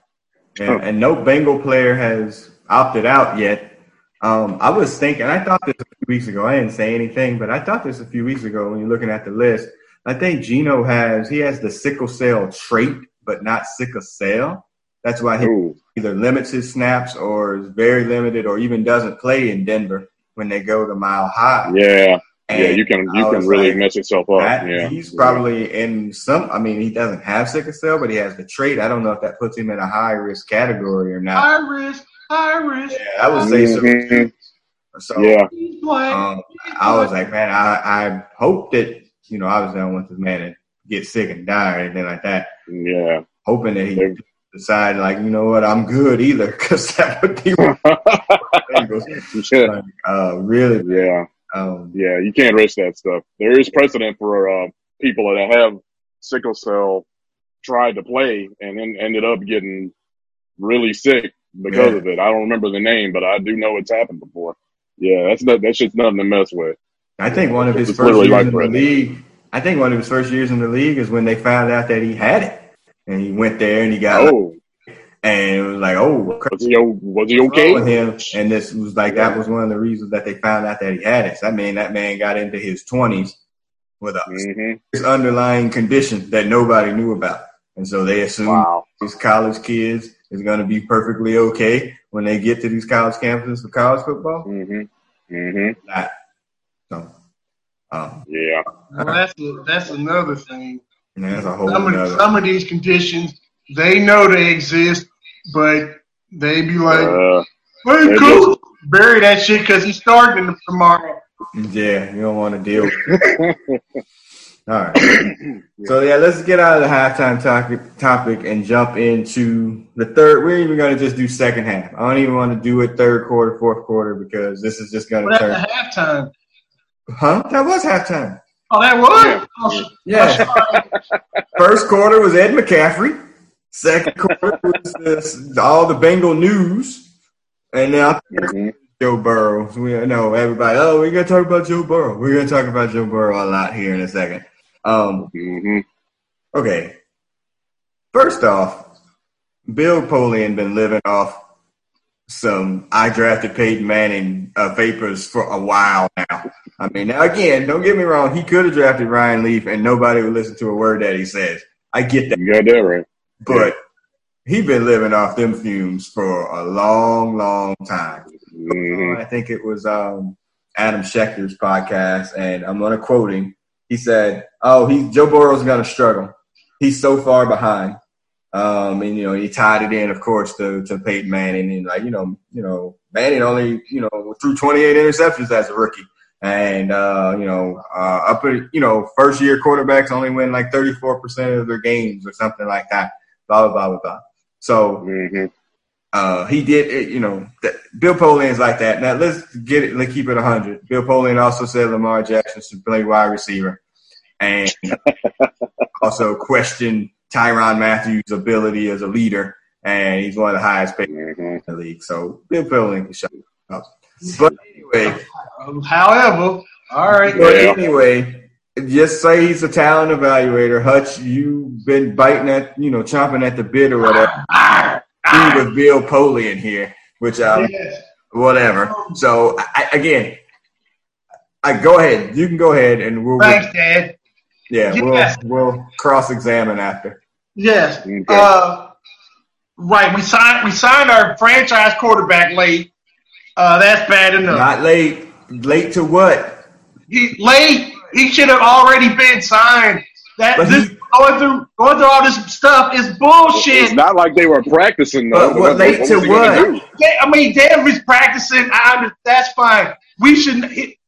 Speaker 2: And, no Bengal player has opted out yet. Um, I was thinking, I thought this a few weeks ago. I didn't say anything, but I thought this a few weeks ago when you're looking at the list. I think Geno has he has the sickle cell trait, but not sickle cell. That's why he Ooh. either limits his snaps or is very limited, or even doesn't play in Denver when they go to Mile High.
Speaker 3: Yeah, and yeah, you can you can really like, mess yourself up. That, yeah,
Speaker 2: he's probably in some. I mean, he doesn't have sickle cell, but he has the trait. I don't know if that puts him in a high risk category or not.
Speaker 1: High risk, high risk.
Speaker 2: Yeah, I would say
Speaker 3: mm-hmm.
Speaker 2: so. So
Speaker 3: yeah,
Speaker 2: um, I was like, man, I I hope that you know obviously I was don't want this man to get sick and die or anything like that.
Speaker 3: Yeah,
Speaker 2: hoping that he decide like you know what I'm good either because that would be like, uh, really
Speaker 3: yeah um, yeah, you can't risk that stuff. There is precedent for uh, people that have sickle cell tried to play and then ended up getting really sick because yeah. of it. I don't remember the name, but I do know it's happened before. Yeah, that's not, that shit's nothing to mess with.
Speaker 2: I think one of his it's first years in the league. I think one of his first years in the league is when they found out that he had it, and he went there and he got.
Speaker 3: Oh,
Speaker 2: and it was like, oh,
Speaker 3: was he, was he okay?
Speaker 2: With him, and this was like that was one of the reasons that they found out that he had it. So, I mean, that man got into his twenties with a mm-hmm. underlying condition that nobody knew about, and so they assumed wow. these college kids is going to be perfectly okay when they get to these college campuses for college football.
Speaker 3: Mm-hmm. Mm-hmm.
Speaker 2: Not. So, um,
Speaker 3: yeah.
Speaker 1: Well, that's a, that's another thing.
Speaker 2: Yeah, that's a whole
Speaker 1: some, of, some of these conditions they know they exist, but they be like, uh, "Hey, coach, bury that shit because he's starting tomorrow."
Speaker 2: Yeah, you don't want to deal with it. All right. So yeah, let's get out of the halftime topic topic and jump into the third. We're even going to just do second half. I don't even want to do it third quarter, fourth quarter because this is just going to turn.
Speaker 1: halftime.
Speaker 2: Huh? That was halftime.
Speaker 1: Oh, that was.
Speaker 2: Yeah. yeah. First quarter was Ed McCaffrey. Second quarter was this, all the Bengal news, and now mm-hmm. Joe Burrow. We know everybody. Oh, we're gonna talk about Joe Burrow. We're gonna talk about Joe Burrow a lot here in a second. Um,
Speaker 3: mm-hmm.
Speaker 2: Okay. First off, Bill Polian been living off some I drafted Peyton Manning uh, vapors for a while now. I mean, now again, don't get me wrong. He could have drafted Ryan Leaf, and nobody would listen to a word that he says. I get that.
Speaker 3: You got that right.
Speaker 2: But he been living off them fumes for a long, long time.
Speaker 3: Mm-hmm.
Speaker 2: I think it was um, Adam Schefter's podcast, and I'm going to quote him. He said, "Oh, he Joe Burrow's going to struggle. He's so far behind." Um, and you know, he tied it in, of course, to to Peyton Manning, and like you know, you know, Manning only you know threw 28 interceptions as a rookie, and uh, you know, uh, up at you know, first year quarterbacks only win like 34 percent of their games or something like that blah blah blah blah blah. So
Speaker 3: mm-hmm.
Speaker 2: uh, he did, it, you know, that, Bill Polian's like that. Now let's get it, let's keep it hundred. Bill Polian also said Lamar Jackson should play wide receiver, and also questioned Tyrann Mathieu's ability as a leader, and he's one of the highest paid mm-hmm. in the league. So Bill Polian can shut up. But anyway,
Speaker 1: however, all right.
Speaker 2: But anyway, just say he's a talent evaluator. Hutch, you've been biting at, you know, chomping at the bit or whatever. He with Bill Polian here, which um, yes. whatever. So I, again, I go ahead. You can go ahead and we'll.
Speaker 1: Thanks, Dad.
Speaker 2: Yeah, yes. we'll we'll cross examine after.
Speaker 1: Yes.
Speaker 3: Okay.
Speaker 1: Uh, right. We signed we signed our franchise quarterback late. Uh, that's bad enough.
Speaker 2: Not late. Late to what?
Speaker 1: he late. He should have already been signed. That
Speaker 2: But
Speaker 1: this
Speaker 2: he-
Speaker 1: going through going through all this stuff is bullshit.
Speaker 3: It's not like they were practicing though.
Speaker 2: But what late to
Speaker 3: was gonna
Speaker 2: what?
Speaker 3: do?
Speaker 1: I mean, damn, he's practicing. I under, that's fine. We should he-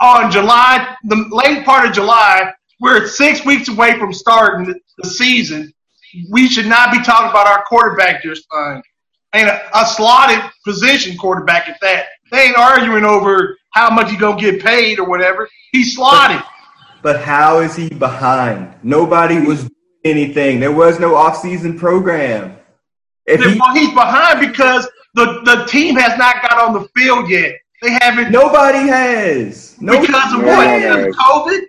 Speaker 1: on July, the late part of July. We're six weeks away from starting the, the season. We should not be talking about our quarterback just fine, and a, a slotted position quarterback at that. They ain't arguing over how much he gonna get paid or whatever. He's slotted.
Speaker 2: But how is he behind? Nobody was doing anything. There was no off-season program. If he,
Speaker 1: well, he's behind because the, the team has not got on the field yet. They haven't
Speaker 2: nobody has. No,
Speaker 1: because of what? Because COVID.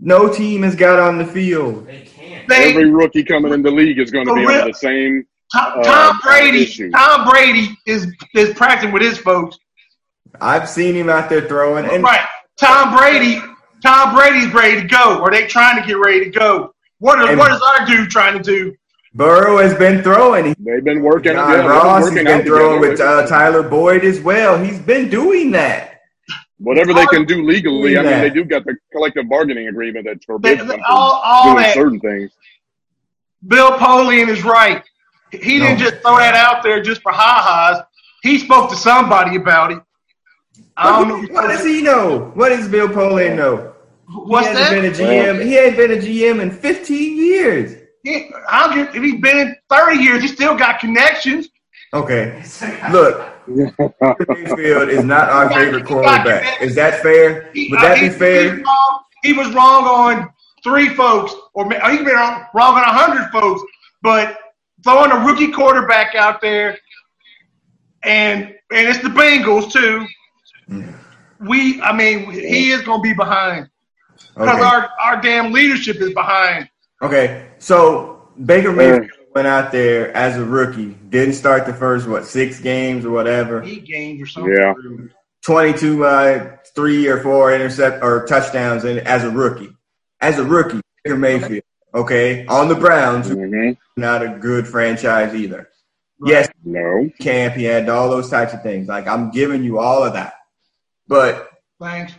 Speaker 2: No team has got on the field.
Speaker 4: They can't.
Speaker 3: Every rookie coming in the league is going to be
Speaker 1: real?
Speaker 3: under the same.
Speaker 1: Tom,
Speaker 3: uh,
Speaker 1: Brady.
Speaker 3: issue.
Speaker 1: Tom Brady is is practicing with his folks.
Speaker 2: I've seen him out there throwing, and
Speaker 1: right. Tom Brady. Tom Brady's ready to go. Are they trying to get ready to go. What are, what is our dude trying to do?
Speaker 2: Burrow has been throwing.
Speaker 3: They've been working.
Speaker 2: John
Speaker 3: yeah, they've been
Speaker 2: Ross has been throwing
Speaker 3: together.
Speaker 2: with uh, Tyler Boyd as well. He's been doing that.
Speaker 3: Whatever they can do legally. I mean, they do got the collective bargaining agreement that
Speaker 1: They,
Speaker 3: forbids them from
Speaker 1: all all
Speaker 3: doing
Speaker 1: that.
Speaker 3: certain things.
Speaker 1: Bill Polian is right. He didn't just throw that out there just for ha-has. He spoke to somebody about it. I don't know.
Speaker 2: What does he know? What does Bill Polian know?
Speaker 1: What's
Speaker 2: he
Speaker 1: that?
Speaker 2: hasn't been a GM. He ain't been a GM in 15 years.
Speaker 1: He, I'll give, if he's been in 30 years, he still got connections.
Speaker 2: Okay, look, Mayfield is not our favorite quarterback. Is that fair? Would that be fair?
Speaker 1: He was, wrong, he was wrong on three folks, or he been wrong, wrong on a hundred folks. But throwing a rookie quarterback out there, and and it's the Bengals too. Mm. We, I mean, he is going to be behind because
Speaker 2: Okay.
Speaker 1: our our damn leadership is behind.
Speaker 2: Okay, so Baker Mayfield went out there as a rookie, didn't start the first what six games or whatever.
Speaker 1: Eight games or something.
Speaker 3: Yeah.
Speaker 2: Twenty-two, uh, three or four intercept or touchdowns in, as a rookie. As a rookie, Baker Mayfield. Okay, on the Browns, who
Speaker 3: hmm
Speaker 2: not a good franchise either. Yes,
Speaker 3: No.
Speaker 2: camp, he had all those types of things. Like I'm giving you all of that, but
Speaker 1: Thanks.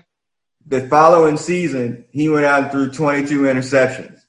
Speaker 2: the following season, he went out and threw 22 interceptions.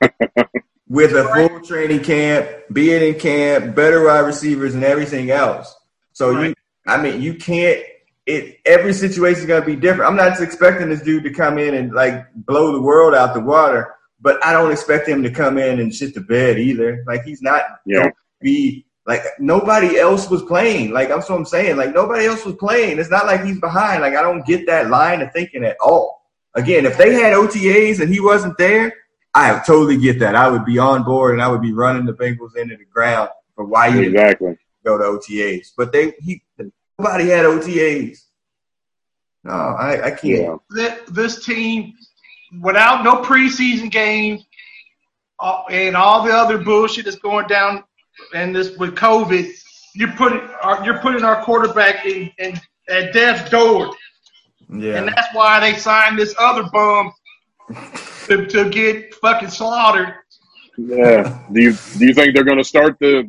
Speaker 2: With a full training camp, being in camp, better wide receivers, and everything else. So you, I mean, you can't. It every situation is gonna be different. I'm not expecting this dude to come in and like blow the world out the water, but I don't expect him to come in and shit the bed either. Like he's not
Speaker 3: Yeah.
Speaker 2: be like nobody else was playing. Like that's what I'm saying. Like nobody else was playing. It's not like he's behind. Like I don't get that line of thinking at all. Again, if they had OTAs and he wasn't there, I totally get that. I would be on board and I would be running the Bengals into the ground for why you didn't
Speaker 3: Exactly.
Speaker 2: go to OTAs. But they he nobody had OTAs. No, I, I can't.
Speaker 3: Yeah.
Speaker 1: This team, without no preseason games, uh, and all the other bullshit that's going down, and this with COVID, you're putting our, you're putting our quarterback in, in at death's door.
Speaker 2: Yeah.
Speaker 1: And that's why they signed this other bum to, to get fucking slaughtered.
Speaker 3: Yeah. Do you do you think they're going to start the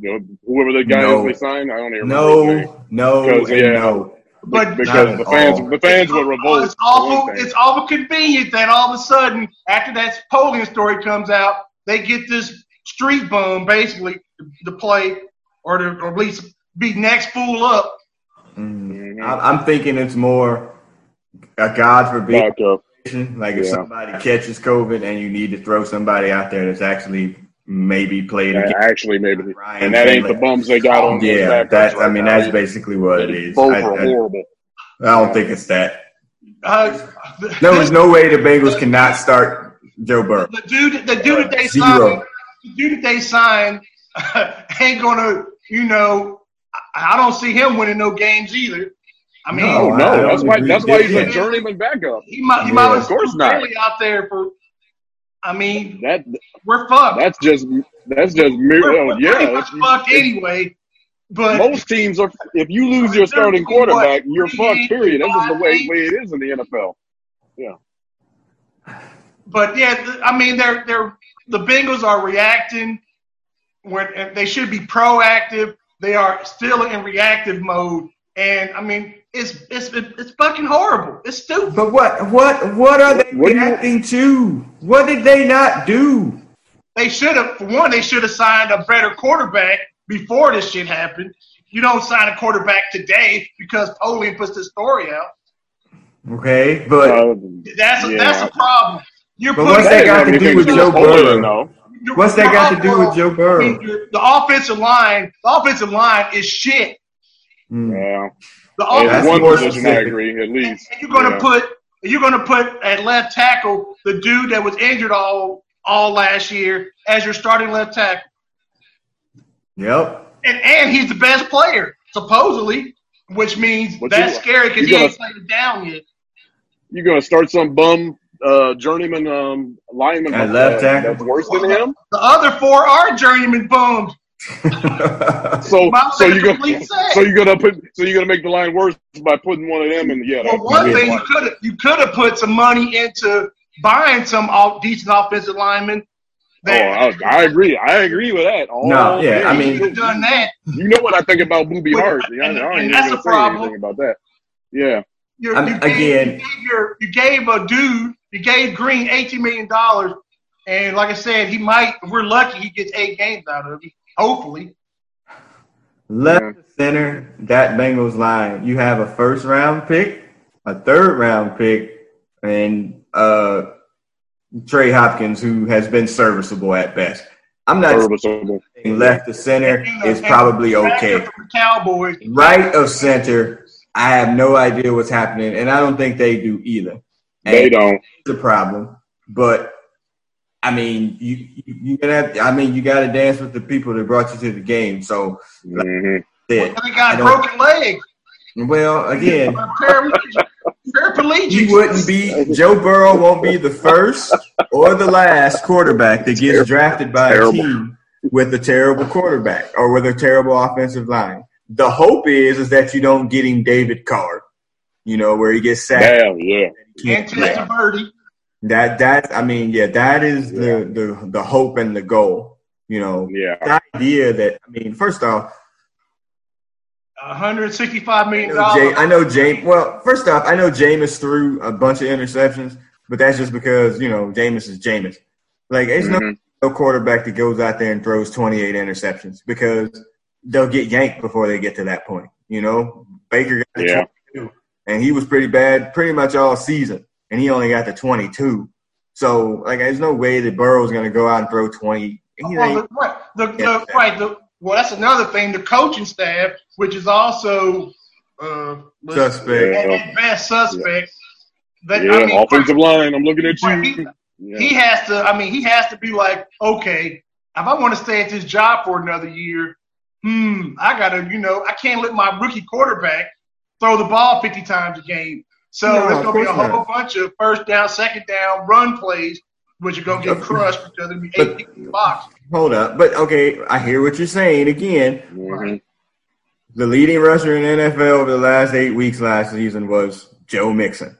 Speaker 3: whoever the guy
Speaker 2: No.
Speaker 3: is they sign? I don't even remember.
Speaker 2: No, no,
Speaker 3: Because, yeah.
Speaker 2: no.
Speaker 1: But
Speaker 3: because the fans
Speaker 2: all.
Speaker 3: the fans will revolt.
Speaker 1: It's
Speaker 3: for one
Speaker 1: awful. It's awful convenient that all of a sudden, after that Polian story comes out, they get this street bum basically to play, or to or at least be next fool up.
Speaker 2: Mm.
Speaker 3: Mhm.
Speaker 2: I- I'm thinking it's more a God forbid
Speaker 3: Back up.
Speaker 2: situation. Like if
Speaker 3: Yeah.
Speaker 2: somebody catches COVID and you need to throw somebody out there that's actually maybe played
Speaker 3: Yeah,
Speaker 2: again.
Speaker 3: Actually, maybe,
Speaker 2: Ryan
Speaker 3: and that ain't the bums they got on.
Speaker 2: Yeah,
Speaker 3: backups
Speaker 2: that I mean
Speaker 3: now.
Speaker 2: that's basically what it is.
Speaker 3: Both
Speaker 2: I,
Speaker 3: are
Speaker 2: I-
Speaker 3: horrible.
Speaker 2: I don't think it's that.
Speaker 1: Uh,
Speaker 2: No, there's no way the Bengals cannot start Joe Burrow.
Speaker 1: the dude, the dude that they
Speaker 2: Zero.
Speaker 1: signed, the dude that they signed, ain't gonna, you know, I I don't see him winning no games either. I mean,
Speaker 2: No,
Speaker 3: no, that's why. That's why he's a journeyman backup.
Speaker 1: he might, he
Speaker 2: Yeah,
Speaker 1: might
Speaker 3: of course not.
Speaker 1: really out there for. I mean,
Speaker 3: That
Speaker 1: we're fucked.
Speaker 3: that's just that's just mere.
Speaker 1: we're,
Speaker 3: oh,
Speaker 1: we're
Speaker 3: yeah, that's,
Speaker 1: fucked anyway. But
Speaker 3: most teams are. If you lose your starting quarterback, you're fucked. Period. That's just the way way it is in the NFL. Yeah.
Speaker 1: But yeah, I mean, they're they're the Bengals are reacting when they should be proactive. They are still in reactive mode, and I mean, it's it's it's fucking horrible. It's stupid.
Speaker 2: But what what what are they
Speaker 3: What do you-
Speaker 2: reacting to? What did they not do?
Speaker 1: They should have, for one, they should have signed a better quarterback before this shit happened. You don't sign a quarterback today because Polian puts the story out.
Speaker 2: Okay, but
Speaker 1: That's a,
Speaker 3: Yeah.
Speaker 1: that's a problem. You're
Speaker 2: But what's
Speaker 3: that
Speaker 2: that got to do with Joe
Speaker 3: Napoleon,
Speaker 2: Burrow?
Speaker 3: though.
Speaker 2: What's that got to do with
Speaker 1: well,
Speaker 2: Joe
Speaker 1: I
Speaker 2: Burrow?
Speaker 1: mean, the offensive line, the offensive line is shit.
Speaker 3: Yeah.
Speaker 1: The
Speaker 3: In
Speaker 2: that's
Speaker 1: offensive
Speaker 3: one
Speaker 2: more
Speaker 3: position, I agree, at least.
Speaker 1: And you're gonna
Speaker 3: Yeah.
Speaker 1: put you're gonna put at left tackle the dude that was injured all all last year as your starting left tackle,
Speaker 2: Yep.
Speaker 1: and and he's the best player supposedly, which means
Speaker 3: But
Speaker 1: that's
Speaker 3: you-
Speaker 1: scary because he ain't
Speaker 3: gotta-
Speaker 1: played it down yet.
Speaker 3: You're going to start some bum uh, journeyman um, lineman
Speaker 2: At left tackle?
Speaker 3: that's worse than him?
Speaker 1: The other four are journeyman bums.
Speaker 3: So, so you're gonna, so you're gonna put, so you're gonna make the line worse by putting one of them in. Yeah,
Speaker 1: Well, one
Speaker 2: yeah.
Speaker 1: thing you could have you could have put some money into buying some off, decent offensive linemen.
Speaker 3: Oh, I, I agree. I agree with that. All
Speaker 2: No, yeah,
Speaker 3: day.
Speaker 2: I mean-
Speaker 1: could have done that.
Speaker 3: you know what I think about Bobby
Speaker 1: But-
Speaker 3: Hart. Yeah, I,
Speaker 1: and-
Speaker 3: I
Speaker 1: and that's a problem.
Speaker 3: anything about that. Yeah,
Speaker 1: You're,
Speaker 2: I'm-
Speaker 1: you, gave,
Speaker 2: again-
Speaker 1: you, gave your, you gave a dude, you gave Green eighteen million dollars, and like I said, he might. If we're lucky, he gets eight games out of it. Hopefully,
Speaker 2: Left
Speaker 3: Yeah.
Speaker 2: center, that Bengals line. You have a first round pick, a third round pick, and uh, Trey Hopkins, who has been serviceable at best. I'm not
Speaker 3: serviceable.
Speaker 2: left to center
Speaker 1: And, you know,
Speaker 2: is probably okay.
Speaker 1: up from the Cowboys.
Speaker 2: Right of center, I have no idea what's happening, and I don't think they do either. And
Speaker 3: They don't.
Speaker 2: the problem. But I mean, you you, you gonna have, I mean, you got to dance with the people that brought you to the game. So
Speaker 3: mm-hmm.
Speaker 2: that,
Speaker 1: They
Speaker 2: I
Speaker 1: got
Speaker 2: don't-
Speaker 1: broken legs.
Speaker 2: well, again,
Speaker 1: Paraplegic. Paraplegic.
Speaker 2: he wouldn't be. Joe Burrow won't be the first or the last quarterback that gets drafted by
Speaker 3: Terrible.
Speaker 2: a team with a terrible quarterback or with a terrible offensive line. The hope is is that you don't get him David Carr. You know where he gets sacked.
Speaker 3: Damn, yeah.
Speaker 2: He
Speaker 1: And
Speaker 2: can't-
Speaker 1: Testaverde.
Speaker 2: That that I mean, yeah, that is the the the hope and the goal. You know,
Speaker 3: Yeah.
Speaker 2: the idea that I mean, first off,
Speaker 1: 165
Speaker 2: I know,
Speaker 1: dollars.
Speaker 2: I know James. Well, first off, I know Jameis threw a bunch of interceptions, but that's just because you know Jameis is Jameis. Like, there's no
Speaker 3: Mhm.
Speaker 2: no quarterback that goes out there and throws 28 interceptions because they'll get yanked before they get to that point. You know, Baker got to
Speaker 3: Yeah.
Speaker 2: and he was pretty bad pretty much all season, and he only got the 22. So, like, there's no way that Burrow's going to go out and throw 20.
Speaker 1: Well, the, right, the, the, right, the, well, that's another thing. The coaching staff, which is also uh,
Speaker 2: Suspect.
Speaker 1: at, at best suspect. That,
Speaker 3: Yeah,
Speaker 1: I mean,
Speaker 3: offensive line. I'm looking at
Speaker 1: right,
Speaker 3: you.
Speaker 1: he,
Speaker 3: Yeah.
Speaker 1: he has to. I mean, he has to be like, okay, if I want to stay at this job for another year, hmm, I gotta, you know, I can't let my rookie quarterback throw the ball 50 times a game. So
Speaker 2: No,
Speaker 1: there's gonna be a
Speaker 2: course not.
Speaker 1: whole bunch of first down, second down run plays, which are gonna get crushed because there'll be eight people in the box.
Speaker 2: Hold up. But, okay, I hear what you're saying. Again,
Speaker 3: Mhm.
Speaker 2: the leading rusher in NFL over the last eight weeks last season was Joe Mixon.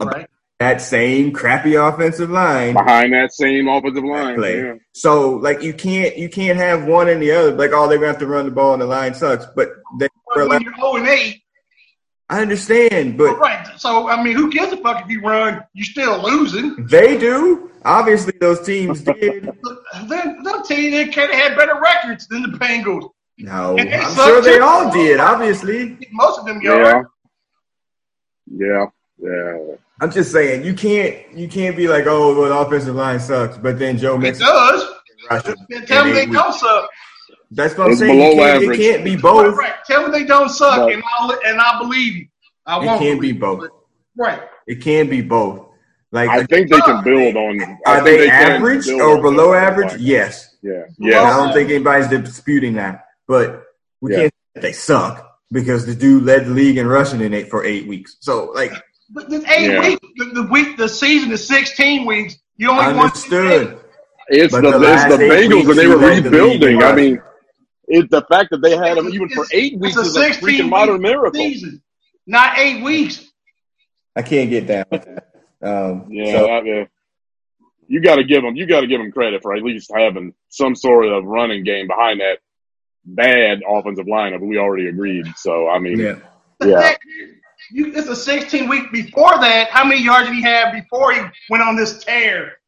Speaker 1: Right.
Speaker 2: That same crappy offensive line
Speaker 3: Behind that same offensive line.
Speaker 2: play.
Speaker 3: Yeah.
Speaker 2: So like you can't you can't have one and the other. Like oh they're gonna have to run the ball and the line sucks. But they
Speaker 1: But when you're 0 and 8,
Speaker 2: I understand, but
Speaker 1: right. So I mean, who gives a fuck if you run? You're still losing.
Speaker 2: they do. Obviously those teams did.
Speaker 1: Then they'll tell you they could have had better records than the Bengals.
Speaker 2: No.
Speaker 1: They
Speaker 2: I'm sure they
Speaker 1: too.
Speaker 2: all did, obviously.
Speaker 1: Most of them
Speaker 3: Yeah.
Speaker 1: yards.
Speaker 3: Yeah. Yeah.
Speaker 2: I'm just saying you can't you can't be like, oh well the offensive line sucks, but then Joe
Speaker 1: It
Speaker 2: Mixon
Speaker 1: does.
Speaker 2: rushed
Speaker 1: Then tell me they don't suck.
Speaker 2: That's what I'm
Speaker 3: It's
Speaker 2: saying. You
Speaker 3: below
Speaker 2: can't, it can't be both.
Speaker 1: right. Tell me they don't suck,
Speaker 3: Right.
Speaker 1: and I'll and I believe you. I
Speaker 2: It
Speaker 1: won't.
Speaker 2: can't be
Speaker 1: believe you,
Speaker 2: both.
Speaker 1: but- Right.
Speaker 2: It can be both. Like
Speaker 3: I think they can build on. I
Speaker 2: are
Speaker 3: think
Speaker 2: they,
Speaker 3: can
Speaker 2: average
Speaker 3: build
Speaker 2: or below
Speaker 3: that.
Speaker 2: average? Yes.
Speaker 3: Yeah. Yeah.
Speaker 2: I don't think anybody's disputing that. But we
Speaker 3: Yeah.
Speaker 2: can't say that they suck because the dude led the league in rushing in eight for eight weeks. So like
Speaker 1: But the eight
Speaker 3: Yeah.
Speaker 1: weeks, the, the week, the season is sixteen weeks. You only
Speaker 2: I
Speaker 1: won
Speaker 2: understood.
Speaker 3: It's the,
Speaker 2: the
Speaker 3: it's the Bengals and they were
Speaker 2: led the league in
Speaker 3: rebuilding. I
Speaker 2: rushing.
Speaker 3: mean, it's the fact that they had him even for eight weeks
Speaker 1: it's
Speaker 3: is a freaking modern miracle.
Speaker 1: season, not eight weeks.
Speaker 2: I can't get down with that. Um,
Speaker 3: Yeah,
Speaker 2: so
Speaker 3: I- yeah. you got to give him you got to give him credit for at least having some sort of running game behind that bad offensive lineup. We already agreed. So I mean,
Speaker 2: Yeah.
Speaker 3: Yeah.
Speaker 1: that- you, it's a 16 week before that. How many yards did he have before he went on this tear?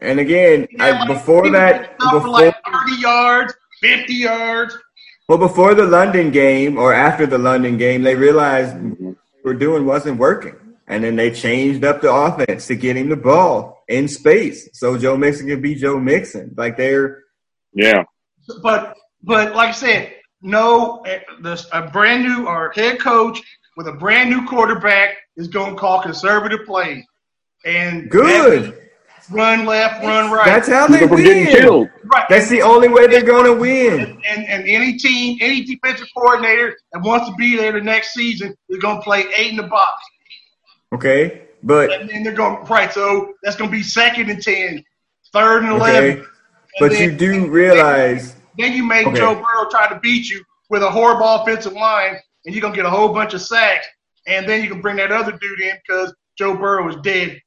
Speaker 2: And again,
Speaker 1: He
Speaker 2: I, before
Speaker 1: he
Speaker 2: that,
Speaker 1: was up for
Speaker 2: before
Speaker 1: like 30 yards, 50 yards.
Speaker 2: well, before the London game or after the London game, they realized what they were doing wasn't working, and then they changed up the offense to get him the ball in space, so Joe Mixon can be Joe Mixon. Like they're
Speaker 3: yeah,
Speaker 1: But but like I said, no, eh, a brand new or head coach with a brand new quarterback is going to call conservative plays and
Speaker 2: good.
Speaker 1: Run left, run right.
Speaker 2: That's how they
Speaker 3: keep getting
Speaker 2: win.
Speaker 3: killed.
Speaker 1: right.
Speaker 2: That's the only way they're gonna win.
Speaker 1: and, and any team, any defensive coordinator that wants to be there the next season is going to play eight in the box.
Speaker 2: Okay, but
Speaker 1: And then they're going, right, so that's going to be second and 10, third and 11.
Speaker 2: okay,
Speaker 1: And
Speaker 2: but
Speaker 1: then-
Speaker 2: you do realize
Speaker 1: Then you make
Speaker 2: Okay.
Speaker 1: Joe Burrow try to beat you with a horrible offensive line, and you're going to get a whole bunch of sacks. And then you can bring that other dude in because Joe Burrow is dead.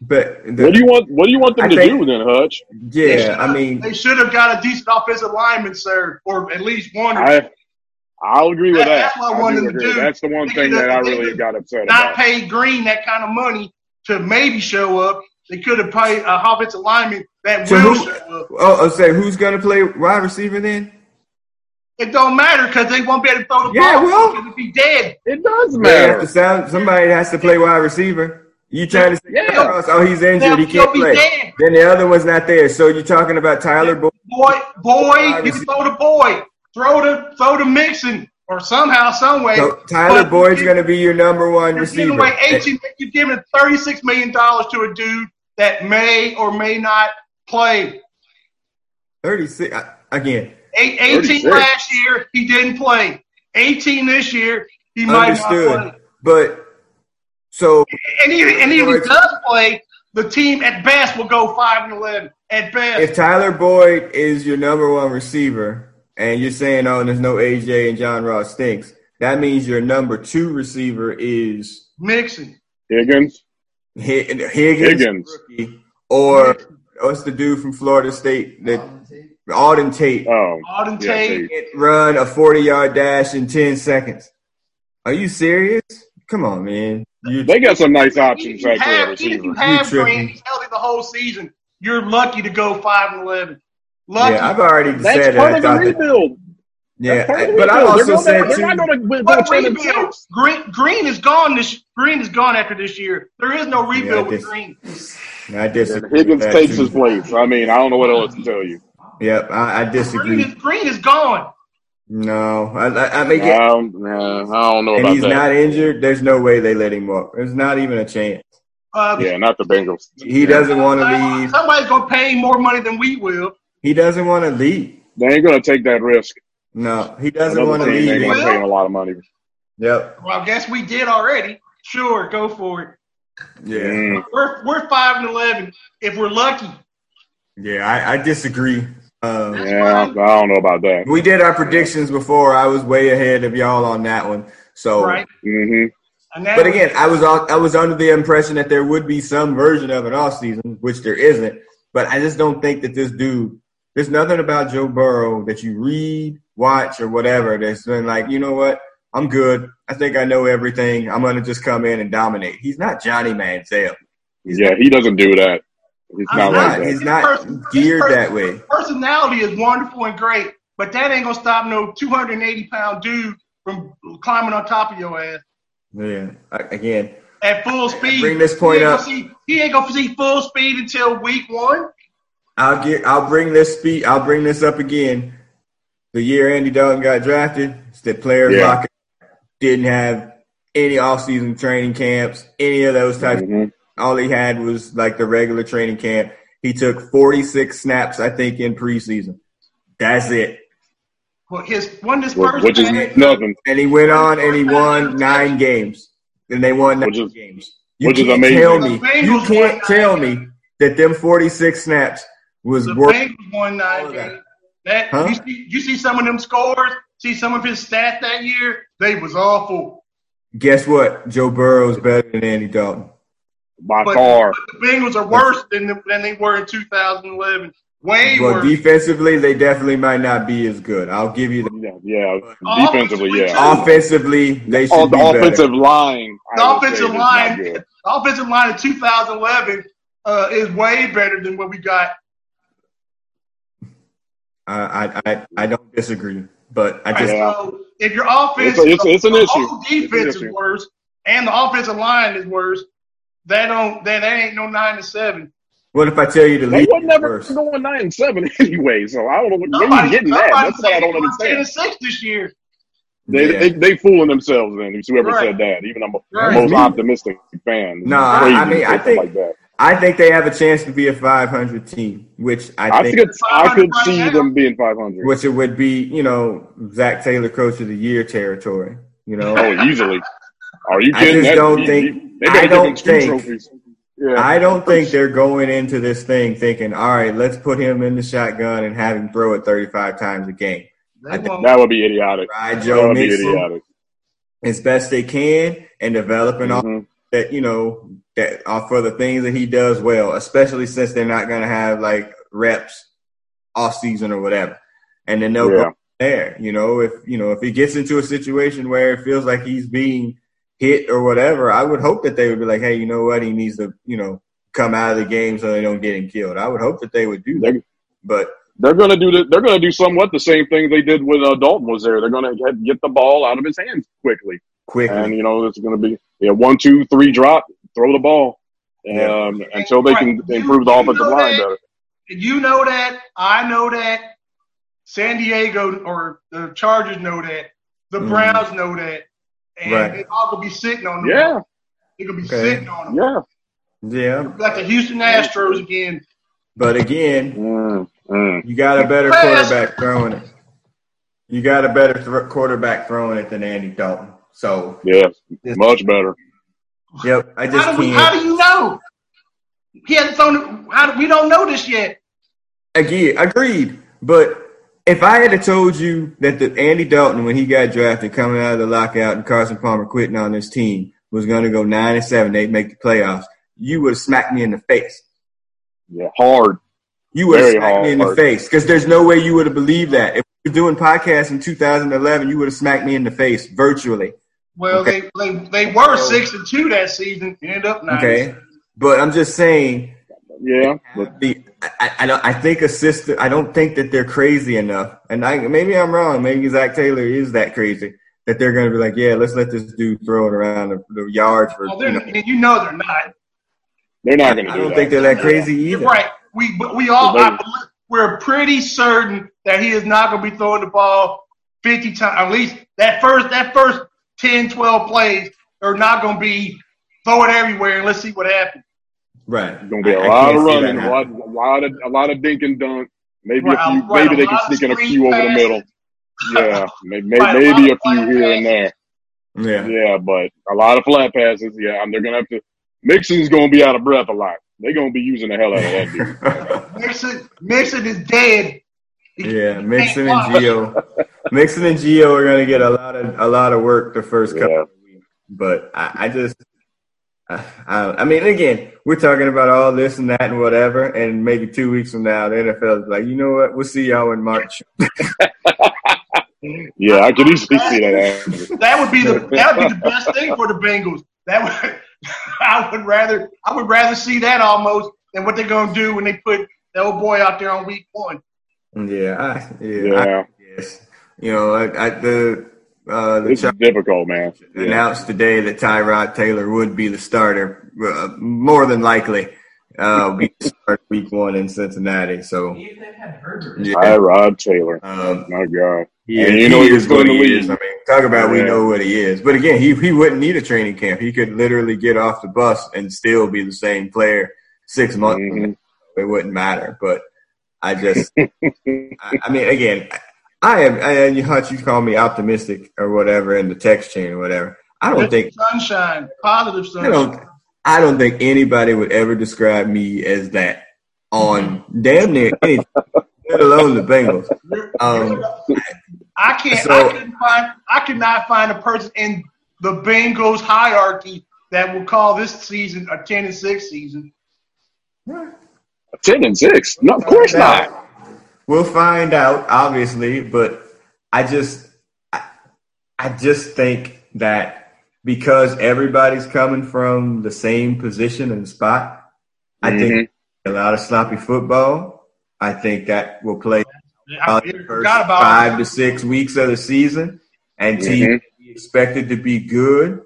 Speaker 2: But the,
Speaker 3: What do you want? What do you want them
Speaker 2: I
Speaker 3: to
Speaker 2: think-
Speaker 3: do then, Hutch?
Speaker 2: Yeah, I mean,
Speaker 1: they should have got a decent offensive lineman, sir, or at least one.
Speaker 3: I I'll agree with
Speaker 1: That-
Speaker 3: that.
Speaker 1: that's what I
Speaker 3: I
Speaker 1: wanted
Speaker 3: do
Speaker 1: to do.
Speaker 3: That's the one thing that I really got upset
Speaker 1: not
Speaker 3: about.
Speaker 1: pay Green that kind of money to maybe show up. They could have paid a offensive lineman that
Speaker 2: So
Speaker 1: will
Speaker 2: who-
Speaker 1: show up.
Speaker 2: oh, oh I'll say who's gonna play wide receiver then?
Speaker 1: It don't matter because they won't be able to throw the
Speaker 2: Yeah,
Speaker 1: ball.
Speaker 2: well-
Speaker 1: it'll be dead.
Speaker 3: It does
Speaker 2: They have
Speaker 3: matter.
Speaker 2: to sound, somebody has to play wide receiver. You trying to say,
Speaker 3: Yeah.
Speaker 2: oh, he's injured, he can't play.
Speaker 1: dead.
Speaker 2: Then the other one's not there. So you're talking about Tyler Boyd.
Speaker 1: Boy, boy, you can throw the boy, throw the throw the Mixon, or somehow, some way.
Speaker 2: So Tyler Boyd's going to be your number one
Speaker 1: You're giving
Speaker 2: receiver.
Speaker 1: away 18. You're giving 36 million dollars to a dude that may or may not play.
Speaker 2: 36 uh, again.
Speaker 1: Eight, 18
Speaker 3: 36.
Speaker 1: last year, he didn't play. 18 this year, he might not play.
Speaker 2: But so
Speaker 1: And even, and even if he does play, the team at best will go five and eleven. At best,
Speaker 2: if Tyler Boyd is your number one receiver, and you're saying, "Oh, there's no AJ and John Ross stinks," that means your number two receiver is
Speaker 1: Mixon.
Speaker 3: Higgins.
Speaker 2: Hi- Higgins,
Speaker 3: Higgins.
Speaker 2: rookie, or what's the dude from Florida State that Auden Tate
Speaker 3: Oh,
Speaker 1: Auden
Speaker 3: yeah,
Speaker 1: Tate.
Speaker 3: Tate.
Speaker 2: can't run a 40 yard dash in 10 seconds? Are you serious? Come on, man. You,
Speaker 3: They got some nice options
Speaker 1: Even if you
Speaker 3: actually
Speaker 1: have, even if you have
Speaker 2: tripping.
Speaker 1: Green, healthy the whole season. You're lucky to go five and eleven. Lucky.
Speaker 2: yeah, I've already
Speaker 3: That's
Speaker 2: said
Speaker 3: part
Speaker 2: that. I
Speaker 3: of the
Speaker 2: thought that.
Speaker 3: rebuild.
Speaker 2: Yeah,
Speaker 3: That's part of the
Speaker 2: but I
Speaker 3: rebuild.
Speaker 2: also
Speaker 3: they're gonna,
Speaker 2: said
Speaker 3: they're not
Speaker 2: too.
Speaker 3: going to win
Speaker 1: What
Speaker 3: ten and
Speaker 1: rebuild? Green, Green is gone. This Green is gone after this year. There is no rebuild
Speaker 2: I
Speaker 1: with Green.
Speaker 2: I
Speaker 3: And
Speaker 2: disagree.
Speaker 3: Higgins takes
Speaker 2: too.
Speaker 3: his place. I mean, I don't know what else to tell you.
Speaker 2: Yep, I, I
Speaker 1: Green
Speaker 2: disagree.
Speaker 1: is Green is gone.
Speaker 2: No, I, I, I mean,
Speaker 3: I don't, nah, I don't know
Speaker 2: and
Speaker 3: about
Speaker 2: he's
Speaker 3: that.
Speaker 2: not injured. There's no way they let him walk. There's not even a chance.
Speaker 1: Uh,
Speaker 3: yeah, not the Bengals.
Speaker 2: He doesn't want to leave.
Speaker 1: Somebody's gonna pay him more money than we will.
Speaker 2: He doesn't want to leave.
Speaker 3: They ain't going to take that risk.
Speaker 2: No, he doesn't want to
Speaker 3: team ain't
Speaker 2: leave.
Speaker 3: going to pay him a lot of money.
Speaker 2: Yep.
Speaker 1: Well, I guess we did already. Sure, go for it.
Speaker 2: Yeah.
Speaker 3: Mm.
Speaker 1: We're we're five and eleven if we're lucky.
Speaker 2: Yeah, I, I disagree. Um,
Speaker 3: Yeah, I don't know about that.
Speaker 2: we did our predictions before. I was way ahead of y'all on that one. So,
Speaker 1: Right.
Speaker 3: hmm
Speaker 2: but again, I was on, I was under the impression that there would be some version of an off season, which there isn't. But I just don't think that this dude. There's nothing about Joe Burrow that you read, watch, or whatever that's been like, you know what? I'm good. I think I know everything. I'm gonna just come in and dominate. He's not Johnny Manziel. He's
Speaker 3: Yeah, he doesn't do that. He's not
Speaker 2: not.
Speaker 3: like that.
Speaker 2: He's not geared that way.
Speaker 1: personality is wonderful and great, but that ain't gonna stop no 280 pound dude from climbing on top of your ass
Speaker 2: Yeah. Again,
Speaker 1: at full speed.
Speaker 2: Bring this point
Speaker 1: he ain't
Speaker 2: up.
Speaker 1: Gonna see, he ain't gonna see full speed until week one.
Speaker 2: I'll get. I'll bring this speed. I'll bring this up again. The year Andy Dalton got drafted, the players
Speaker 3: Yeah.
Speaker 2: locker didn't have any offseason training camps, any of those types.
Speaker 3: Mhm.
Speaker 2: All he had was like the regular training camp. He took 46 snaps, I think, in preseason. That's it.
Speaker 1: Well, his one this
Speaker 3: Which
Speaker 1: person
Speaker 3: which is nothing.
Speaker 2: And he went on and he won nine games. And they won nine
Speaker 3: Which is-
Speaker 2: games. You
Speaker 3: which is
Speaker 2: can't
Speaker 3: amazing.
Speaker 2: tell me. You can't tell me that them 46 snaps was
Speaker 1: the
Speaker 2: worth.
Speaker 1: Bengals won nine
Speaker 2: All that.
Speaker 1: games. That
Speaker 2: Huh?
Speaker 1: you see, you see some of them scores. See some of his stats that year. They was awful.
Speaker 2: Guess what? Joe Burrow's better than Andy Dalton.
Speaker 3: By
Speaker 1: But-
Speaker 3: far.
Speaker 1: The Bengals are worse than the, than they were in 2011. Way
Speaker 2: Well,
Speaker 1: worse.
Speaker 2: defensively, they definitely might not be as good. I'll give you that.
Speaker 3: Yeah, yeah. Defensively, yeah.
Speaker 2: Offensively, they should
Speaker 3: Oh,
Speaker 2: be
Speaker 3: the
Speaker 2: better.
Speaker 3: offensive line.
Speaker 1: The
Speaker 3: I would say,
Speaker 1: offensive line- the offensive line in 2011 uh, is way better than what we got.
Speaker 2: I, I, I, I don't disagree, but I just
Speaker 3: Yeah.
Speaker 1: So if your offense,
Speaker 3: It's a- it's a- it's an issue.
Speaker 1: defense
Speaker 3: It's an
Speaker 1: is worse, and the offensive line is worse. That don't that, that ain't no nine to seven.
Speaker 2: what if I tell you to the
Speaker 3: They
Speaker 2: league
Speaker 3: were never
Speaker 2: worse?
Speaker 3: going nine and seven anyway, so I don't know what where you
Speaker 1: Nobody,
Speaker 3: getting that. That's what I don't
Speaker 1: they ten
Speaker 3: understand.
Speaker 1: and six this year.
Speaker 3: They,
Speaker 2: Yeah.
Speaker 3: they they fooling themselves then. It's whoever
Speaker 1: Right.
Speaker 3: said that. Even I'm a
Speaker 1: Right.
Speaker 3: most optimistic fan.
Speaker 2: No, I- I mean, I think-
Speaker 3: like that.
Speaker 2: I think they have a chance to be a 500 team, which I,
Speaker 3: I
Speaker 2: think,
Speaker 3: could I could see
Speaker 1: right
Speaker 3: them being 500.
Speaker 2: which it would be, you know, Zac Taylor Coach of the Year territory. You know,
Speaker 3: Oh, easily. Are you
Speaker 2: I just don't think-
Speaker 3: he- they
Speaker 2: I don't think-
Speaker 3: Yeah.
Speaker 2: I don't think they're going into this thing thinking, all right, let's put him in the shotgun and have him throw it 35 times a game.
Speaker 1: They
Speaker 2: I
Speaker 3: that would be idiotic.
Speaker 2: Ride
Speaker 3: That
Speaker 2: Joe
Speaker 3: would be idiotic.
Speaker 2: as best they can and developing all
Speaker 3: Mhm.
Speaker 2: that, you know, that are for the things that he does well, especially since they're not going to have like reps off season or whatever. And then they'll
Speaker 3: Yeah.
Speaker 2: go there, you know, if, you know, if he gets into a situation where it feels like he's being hit or whatever, I would hope that they would be like, Hey, you know what? He needs to, you know, come out of the game so they don't get him killed. I would hope that they would do that,
Speaker 3: They-
Speaker 2: but
Speaker 3: They're gonna do the, They're gonna do somewhat the same thing they did when uh, Dalton was there. They're gonna get, get the ball out of his hands quickly,
Speaker 2: quickly.
Speaker 3: and you know it's gonna be yeah one two three drop, throw the ball,
Speaker 2: Yeah.
Speaker 3: um, until they can
Speaker 1: Right.
Speaker 3: improve the
Speaker 1: You- you
Speaker 3: offensive
Speaker 1: know
Speaker 3: line
Speaker 1: that?
Speaker 3: better.
Speaker 1: You know that. I know that. San Diego or the Chargers know that. The
Speaker 2: Mhm.
Speaker 1: Browns know that. And
Speaker 2: Right.
Speaker 1: they all gonna be sitting on them.
Speaker 3: Yeah,
Speaker 1: They're gonna be
Speaker 2: Okay.
Speaker 1: sitting on them.
Speaker 3: yeah.
Speaker 2: yeah.
Speaker 1: Like the Houston Astros again.
Speaker 2: But again,
Speaker 3: Mm, mm.
Speaker 2: You got a better quarterback throwing it. You got a better th- quarterback throwing it than Andy Dalton. So,
Speaker 3: Yeah, much better.
Speaker 2: yep, I just
Speaker 1: How do, we,
Speaker 2: can't.
Speaker 1: how do you know? He hasn't thrown it. How do, we don't know this yet.
Speaker 2: Again, agreed. But if I had told you that the Andy Dalton, when he got drafted, coming out of the lockout, and Carson Palmer quitting on this team, was going to go nine and seven, they'd make the playoffs, you would have smacked me in the face.
Speaker 3: Yeah, hard.
Speaker 2: You would have
Speaker 3: Very
Speaker 2: smacked me in the
Speaker 3: hard.
Speaker 2: face because there's no way you would have believed that. If we were doing podcasts in 2011, you would have smacked me in the face virtually.
Speaker 1: Well,
Speaker 2: Okay.
Speaker 1: they, they they were six and two that season. Ended up nine.
Speaker 2: Okay, but I'm just saying
Speaker 3: Yeah, but
Speaker 2: the I, I don't I think a system I don't think that they're crazy enough. And I maybe I'm wrong. Maybe Zac Taylor is that crazy that they're gonna be like, yeah, let's let this dude throw it around the, the yards for.
Speaker 1: Well,
Speaker 2: You know,
Speaker 1: you know they're not.
Speaker 3: they're not going to
Speaker 2: I
Speaker 3: do
Speaker 2: don't
Speaker 3: that.
Speaker 2: think they're that crazy
Speaker 1: You're
Speaker 2: either.
Speaker 1: right. We but we all
Speaker 3: They-
Speaker 1: I, believe- we're pretty certain that he is not going to be throwing the ball 50 times. At least that first that first 10, 12 plays are not going to be throw it everywhere and let's see what happens.
Speaker 2: Right.
Speaker 3: It's going to be a
Speaker 2: I- I
Speaker 3: lot
Speaker 2: can't
Speaker 3: of running, a lot, a lot of a lot of dink and dunk. Maybe
Speaker 1: Right,
Speaker 3: a few.
Speaker 1: right,
Speaker 3: maybe they can sneak in a
Speaker 1: screen
Speaker 3: few over the middle. Yeah, maybe,
Speaker 1: Right, a
Speaker 3: maybe
Speaker 1: lot
Speaker 3: a few
Speaker 1: flat
Speaker 3: here and there.
Speaker 2: Yeah.
Speaker 3: Yeah, but a lot of flat passes. Yeah, and they're going to have to. Mixon's going to be out of breath a lot. They're going to be using the hell out of that dude.
Speaker 1: Mixon Mixon is dead.
Speaker 2: Yeah,
Speaker 1: he
Speaker 2: Mixon and. Gio, Mixon and Gio are gonna get a lot of a lot of work the first couple
Speaker 3: Yeah.
Speaker 2: of weeks. But I, I just, I, I I mean, again, we're talking about all this and that and whatever, and maybe two weeks from now, the NFL is like, you know what? We'll see y'all in March.
Speaker 3: Yeah, I could easily see that.
Speaker 1: That would be the that would be the best thing for the Bengals. That would I would rather I would rather see that almost than what they're gonna do when they put that old boy out there on week one.
Speaker 2: Yeah, I, yeah,
Speaker 3: Yeah,
Speaker 2: I guess. You know, I, I, the uh, the
Speaker 3: it's
Speaker 2: Chuck
Speaker 3: difficult, man. Yeah.
Speaker 2: announced today that Tyrod Taylor would be the starter, uh, more than likely. Uh, be the starter week one in Cincinnati. So,
Speaker 4: Even they had Herbert.
Speaker 2: yeah,
Speaker 3: Tyrod Taylor.
Speaker 2: um,
Speaker 3: My God.
Speaker 2: he,
Speaker 3: And you know
Speaker 2: he
Speaker 3: he
Speaker 2: is what
Speaker 3: going to
Speaker 2: he
Speaker 3: leave.
Speaker 2: is. I mean, talk about we know what he is. But again, he he wouldn't need a training camp. He could literally get off the bus and still be the same player six months.
Speaker 3: Mhm.
Speaker 2: It wouldn't matter. But I just, I, I mean, again, I am. I, you Hutch, you call me optimistic or whatever in the text chain or whatever. I don't think
Speaker 1: sunshine, positive sunshine.
Speaker 2: I don't. I don't think anybody would ever describe me as that on damn near anything, let alone the Bengals. Um,
Speaker 1: I can't.
Speaker 2: so-
Speaker 1: I couldn't find. I could not find a person in the Bengals hierarchy that will call this season a ten and six season.
Speaker 3: Ten and six? No, of course not.
Speaker 2: We'll find out, obviously, but I just, I, I just think that because everybody's coming from the same position and spot, I
Speaker 3: Mhm.
Speaker 2: think a lot of sloppy football. I think that will play
Speaker 1: I
Speaker 2: out the first
Speaker 1: forgot about
Speaker 2: five to six weeks of the season, and teams be expected to be good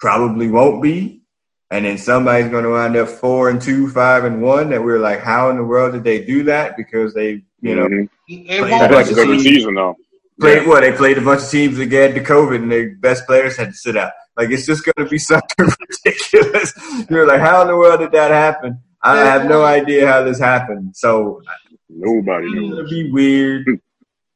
Speaker 2: probably won't be, and then somebody's going to wind up four and two, five and one. That we're like, how in the world did they do that? Because they, you know,
Speaker 3: Mhm.
Speaker 1: It
Speaker 2: Play
Speaker 1: won't
Speaker 3: That's
Speaker 2: that
Speaker 3: like a good season though.
Speaker 2: played what they played a bunch of teams that get to COVID, and their best players had to sit out. Like it's just going to be something ridiculous. You're like, how in the world did that happen? I have no idea how this happened. So
Speaker 3: Nobody
Speaker 2: it's
Speaker 3: knows.
Speaker 2: gonna be weird.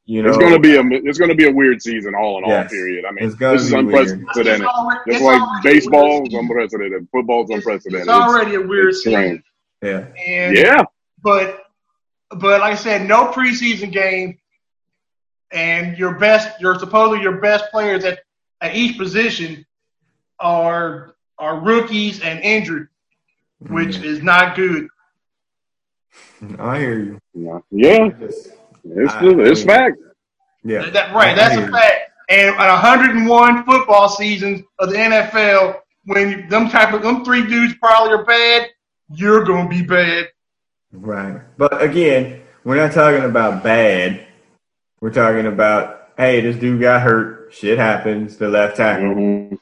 Speaker 2: You know,
Speaker 3: It's gonna be a it's gonna be a weird season all in all. Period. I mean,
Speaker 2: It's gonna
Speaker 3: this is
Speaker 2: be weird.
Speaker 3: unprecedented.
Speaker 1: It's already-
Speaker 3: Just
Speaker 1: it's
Speaker 3: like
Speaker 1: already
Speaker 3: baseball is unprecedented, football's
Speaker 1: It's-
Speaker 3: unprecedented.
Speaker 1: It's already a weird
Speaker 3: it's
Speaker 1: season.
Speaker 2: yeah.
Speaker 1: And
Speaker 3: Yeah,
Speaker 1: but but like I said, no preseason game, and your best, your supposedly your best players at, at each position are are rookies and injured, which mm-hmm. is not good.
Speaker 2: I hear you.
Speaker 3: yeah, yeah. It's
Speaker 2: I-
Speaker 3: it's fact.
Speaker 2: Yeah,
Speaker 1: That, right,
Speaker 2: I
Speaker 1: that's
Speaker 2: hear
Speaker 1: a fact. And at 101 football seasons of the NFL, when them type of them three dudes probably are bad, you're gonna be bad.
Speaker 2: Right. But again, we're not talking about bad. We're talking about, hey, this dude got hurt. Shit happens. The left tackle.
Speaker 3: Mhm.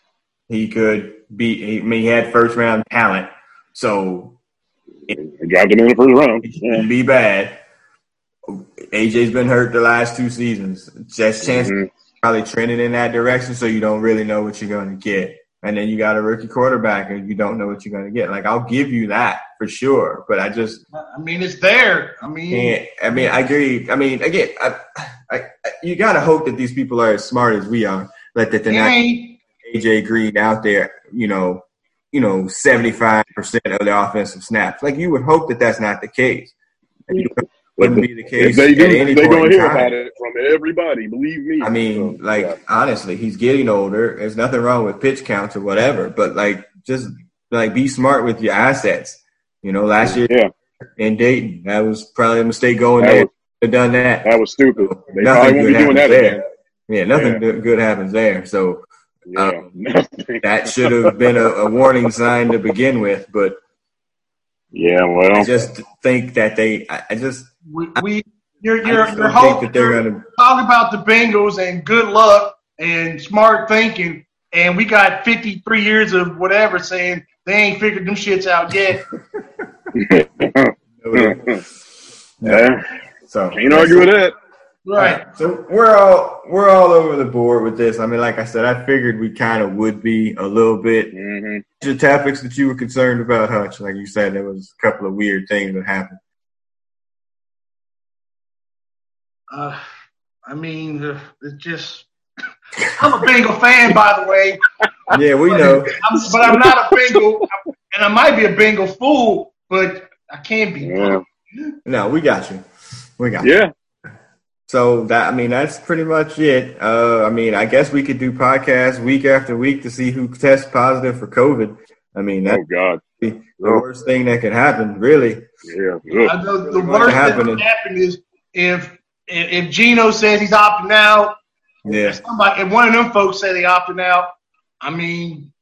Speaker 2: He could be, he, I mean, he had first round talent. So
Speaker 3: dropped him in the first round. Yeah.
Speaker 2: be bad. AJ's been hurt the last two seasons. Just chance
Speaker 3: Mhm.
Speaker 2: probably trending in that direction, so you don't really know what you're going to get. And then you got a rookie quarterback, and you don't know what you're going to get. Like I'll give you that for sure, but I just
Speaker 1: I mean, it's there. I mean.
Speaker 2: I mean, I agree. I mean, again, I, I, I, you got to hope that these people are as smart as we are. Like that they're not. AJ Green out there, you know, you know, 75% of the offensive snaps. Like you would hope that that's not the case. And you know, it wouldn't be the case
Speaker 3: If they do,
Speaker 2: at any
Speaker 3: they're
Speaker 2: point
Speaker 3: gonna
Speaker 2: in
Speaker 3: hear
Speaker 2: time.
Speaker 3: about it from everybody. Believe me.
Speaker 2: I mean,
Speaker 3: So,
Speaker 2: like
Speaker 3: yeah.
Speaker 2: honestly, he's getting older. There's nothing wrong with pitch counts or whatever, but like just like be smart with your assets. You know, last year
Speaker 3: Yeah.
Speaker 2: in Dayton, that was probably a mistake going
Speaker 3: That
Speaker 2: there.
Speaker 3: was-
Speaker 2: done that.
Speaker 3: that was stupid. They
Speaker 2: Nothing
Speaker 3: probably won't
Speaker 2: good
Speaker 3: be doing that
Speaker 2: happens
Speaker 3: again.
Speaker 2: there. Yeah, nothing
Speaker 3: Yeah.
Speaker 2: good- good happens there. So
Speaker 3: Yeah.
Speaker 2: Um, that should have been a, a warning sign to begin with. But
Speaker 3: yeah. well, I
Speaker 2: just think that they, I, I just,
Speaker 1: We, we you're you're you're
Speaker 2: don't
Speaker 1: hoping
Speaker 2: that they're
Speaker 1: you're
Speaker 2: going to.
Speaker 1: talking about the Bengals and good luck and smart thinking, and we got 53 years of whatever saying they ain't figured them shits out yet.
Speaker 3: yeah.
Speaker 2: So you
Speaker 3: Can't argue with that.
Speaker 1: Right.
Speaker 2: So we're all we're all over the board with this. I mean, like I said, I figured we kind of would be a little bit.
Speaker 3: hmm
Speaker 2: The topics that you were concerned about, Hutch, like you said, there was a couple of weird things that happened.
Speaker 1: Uh, I mean, uh, it's just. I'm a Bengal fan, by the way,
Speaker 2: Yeah, we know.
Speaker 1: I'm, but I'm not a Bengal, and I might be a Bengal fool, but I can't be.
Speaker 3: Yeah.
Speaker 2: No, we got you. We got you.
Speaker 3: Yeah.
Speaker 2: So that I mean that's pretty much it. Uh, I mean I guess we could do podcasts week after week to see who tests positive for COVID. I mean that's
Speaker 3: Oh God.
Speaker 2: the worst thing that could happen, really.
Speaker 3: Yeah.
Speaker 1: I
Speaker 3: Ugh.
Speaker 1: know the
Speaker 2: What
Speaker 1: worst that could happen is if if if Geno says he's opting out,
Speaker 2: Yeah,
Speaker 1: if somebody if one of them folks say they opting out, I mean,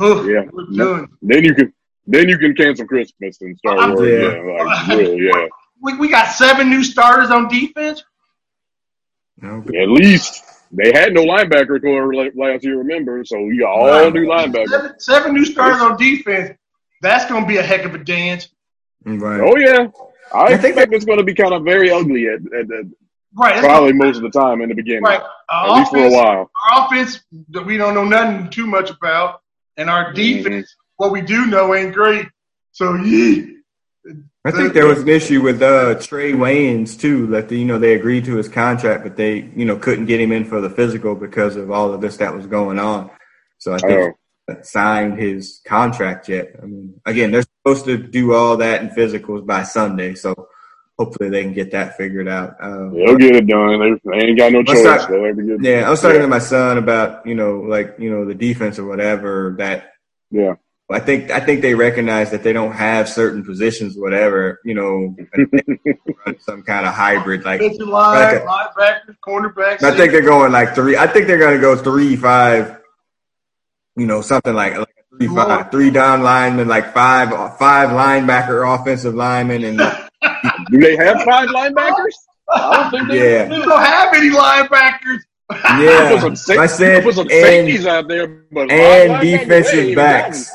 Speaker 1: ugh,
Speaker 3: Yeah.
Speaker 1: we're done.
Speaker 3: Then you can then you can cancel Christmas and start
Speaker 1: I'm-
Speaker 3: worrying.
Speaker 2: Yeah.
Speaker 3: Yeah. Like, really, yeah.
Speaker 1: We, we got seven new starters on defense.
Speaker 2: No,
Speaker 3: At least they had no linebacker core last year. Remember, so you got all new linebackers.
Speaker 1: Seven, seven new starters on defense. That's going to be a heck of a dance.
Speaker 2: right.
Speaker 3: Oh yeah. I,
Speaker 2: I think
Speaker 3: expect it's going to be kind of very ugly at, at, at
Speaker 1: Right.
Speaker 3: probably most of the time in the beginning,
Speaker 1: Right.
Speaker 3: at
Speaker 1: Our
Speaker 3: least for a while.
Speaker 1: our offense that we don't know nothing too much about, and our mm-hmm. defense, what we do know ain't great. So yeah,
Speaker 2: I think there was an issue with uh, Trae Waynes too. That the, you know they agreed to his contract, but they you know couldn't get him in for the physical because of all of this that was going on. So I think
Speaker 3: Oh.
Speaker 2: signed his contract yet. I mean, again, they're supposed to do all that in physicals by Sunday, so hopefully they can get that figured out. Uh,
Speaker 3: They'll get it done. They, they ain't got no choice.
Speaker 2: not-
Speaker 3: They'll have to get
Speaker 2: Yeah, I was talking
Speaker 3: Yeah.
Speaker 2: to my son about you know like you know the defense or whatever that
Speaker 3: Yeah.
Speaker 2: I think I think they recognize that they don't have certain positions, whatever you know, some kind of hybrid. Like
Speaker 1: line,
Speaker 2: like a-
Speaker 1: linebackers, cornerbacks.
Speaker 2: I think they're going like three. I think they're going to go three five. You know, something like, like three five, three down linemen, like five five linebacker offensive linemen, and
Speaker 3: Do they have five linebackers? I don't think they
Speaker 2: yeah,
Speaker 1: They don't have any linebackers.
Speaker 3: Put
Speaker 2: yeah.
Speaker 3: some, sa-
Speaker 2: I said
Speaker 3: put some
Speaker 2: and-
Speaker 3: safeties out there, but
Speaker 2: and defensive
Speaker 3: ain't
Speaker 2: backs.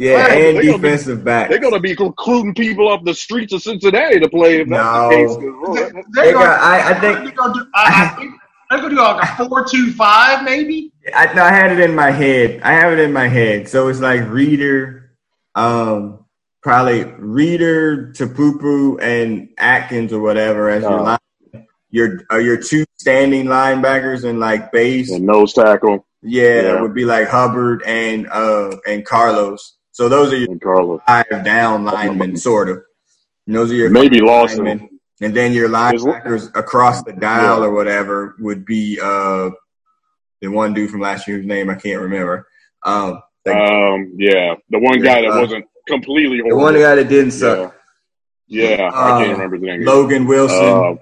Speaker 3: Got 'em.
Speaker 2: Yeah,
Speaker 3: Right,
Speaker 2: and
Speaker 3: they gonna be-
Speaker 2: defensive backs.
Speaker 3: They're going to be recruiting people off the streets of Cincinnati to play if that's
Speaker 2: No.
Speaker 3: the case. 'cause,
Speaker 1: They, they're gonna,
Speaker 2: got- I- I think-
Speaker 1: they're gonna do, I, I think they're gonna do like a four-two-five, maybe.
Speaker 2: I, no, I had it in my head. I have it in my head. So it's like Reader, um, probably Reader, Tupou, and Atkins or whatever as your
Speaker 3: Oh.
Speaker 2: line. Your are your two standing linebackers and like base.
Speaker 3: and nose tackle
Speaker 2: Yeah,
Speaker 3: Yeah.
Speaker 2: it would be like Hubbard and uh and Carlos. So those are your
Speaker 3: and Carlos.
Speaker 2: five down linemen, sort of. And those are your
Speaker 3: Maybe Lawson.
Speaker 2: linemen. And then your linebackers across the dial or whatever would be uh the one dude from last year's name I can't remember. Um, the,
Speaker 3: Um, yeah, the one guy that
Speaker 2: Uh,
Speaker 3: wasn't completely
Speaker 2: the one guy that didn't suck,
Speaker 3: Yeah, yeah I
Speaker 2: Uh,
Speaker 3: can't remember his name.
Speaker 2: Logan Wilson.
Speaker 3: Uh,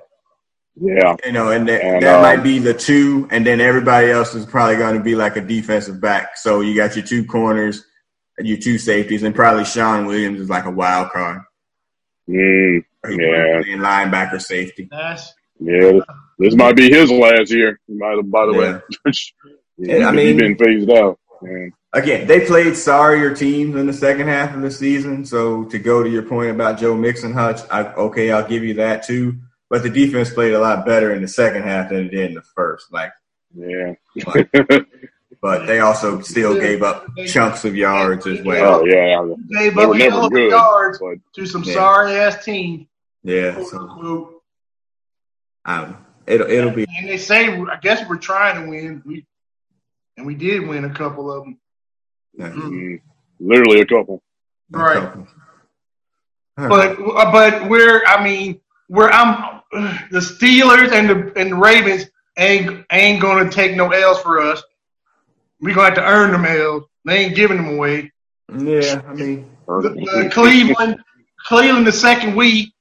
Speaker 3: yeah,
Speaker 2: you know, and that,
Speaker 3: and,
Speaker 2: that
Speaker 3: um,
Speaker 2: might be the two, and then everybody else is probably going to be like a defensive back. So you got your two corners, your two safeties, and probably Shawn Williams is like a wild card.
Speaker 3: mm, Yeah.
Speaker 2: playing linebacker safety.
Speaker 1: That's
Speaker 3: yeah. This might be his last year. By the, by the way,
Speaker 2: Yeah, I
Speaker 3: he's
Speaker 2: mean-
Speaker 3: been phased out. Yeah.
Speaker 2: Again, they played sorrier teams in the second half of the season. So to go to your point about Joe Mixon Hutch, I, okay, I'll give you that too. But the defense played a lot better in the second half than it did in the first. Like,
Speaker 3: Yeah.
Speaker 2: but they also still gave up chunks of yards as well.
Speaker 3: oh yeah.
Speaker 1: gave
Speaker 3: They
Speaker 1: up
Speaker 3: were
Speaker 1: a
Speaker 3: never
Speaker 1: hell of
Speaker 3: good,
Speaker 1: yards
Speaker 3: but
Speaker 1: to some
Speaker 2: Yeah.
Speaker 1: sorry ass team.
Speaker 2: Yeah, so
Speaker 1: unquote.
Speaker 2: I. It'll it'll be
Speaker 1: And they say, I guess we're trying to win. We and we did win a couple of them.
Speaker 3: mm, literally a couple.
Speaker 1: Right.
Speaker 2: All right.
Speaker 1: But uh, but we're I mean we're I'm the Steelers and the and the Ravens ain't ain't gonna take no L's for us. We're gonna have to earn them L's. They ain't giving them away.
Speaker 2: yeah, I mean,
Speaker 1: The, the Cleveland Cleveland the second week.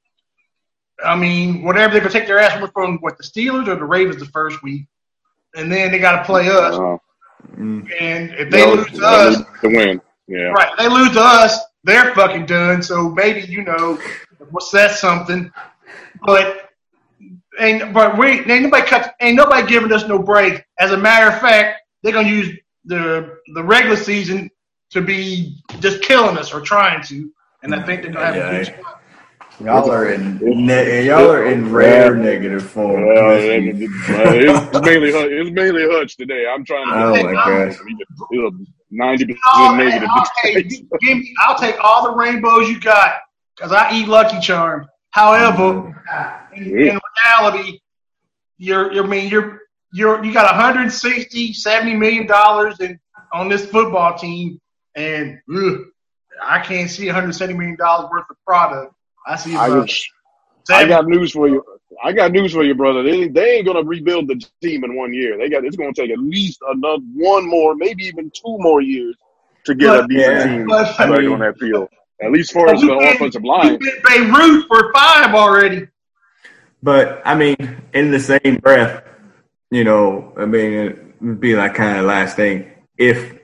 Speaker 1: I mean, whatever they're gonna take their ass from what the Steelers or the Ravens the first week, and then they got to play us.
Speaker 3: Uh,
Speaker 1: And if they
Speaker 3: they'll-
Speaker 1: lose to us,
Speaker 3: need to win. Yeah.
Speaker 1: Right. They lose to us, they're fucking done. So maybe, you know, what's that something? But ain't but we ain't nobody cut ain't nobody giving us no break. As a matter of fact, they're gonna use the the regular season to be just killing us or trying to. And I think they're gonna have a good
Speaker 2: Yeah.
Speaker 1: shot.
Speaker 2: y'all are in ne- y'all are in rare negative form.
Speaker 3: Well,
Speaker 2: this
Speaker 3: it-
Speaker 2: week.
Speaker 3: it- it's mainly Hutch- it's mainly Hutch today. I'm trying to.
Speaker 2: Oh my gosh.
Speaker 3: Ninety percent negative.
Speaker 1: I'll, hey, gi- give me, I'll take all the rainbows you got because I eat Lucky Charms. However, mm-hmm. in, in reality, you're, you're, I mean, you're, you're, you got 160, 70 million dollars in on this football team, and ugh, I can't see 170 million dollars worth of product. I see
Speaker 3: I,
Speaker 1: about
Speaker 3: just- I got news for you. I got news for you, brother. They they ain't gonna rebuild the team in one year. They got it's gonna take at least another one more, maybe even two more years to get a decent
Speaker 2: Yeah.
Speaker 3: team
Speaker 1: But-
Speaker 3: back
Speaker 2: I mean-
Speaker 3: on that field. At least far as
Speaker 1: we
Speaker 3: the
Speaker 1: been-
Speaker 3: offensive
Speaker 1: we
Speaker 3: line.
Speaker 1: been Beirut for five already.
Speaker 2: But I mean, in the same breath, you know, I mean, it be like kind of last thing. If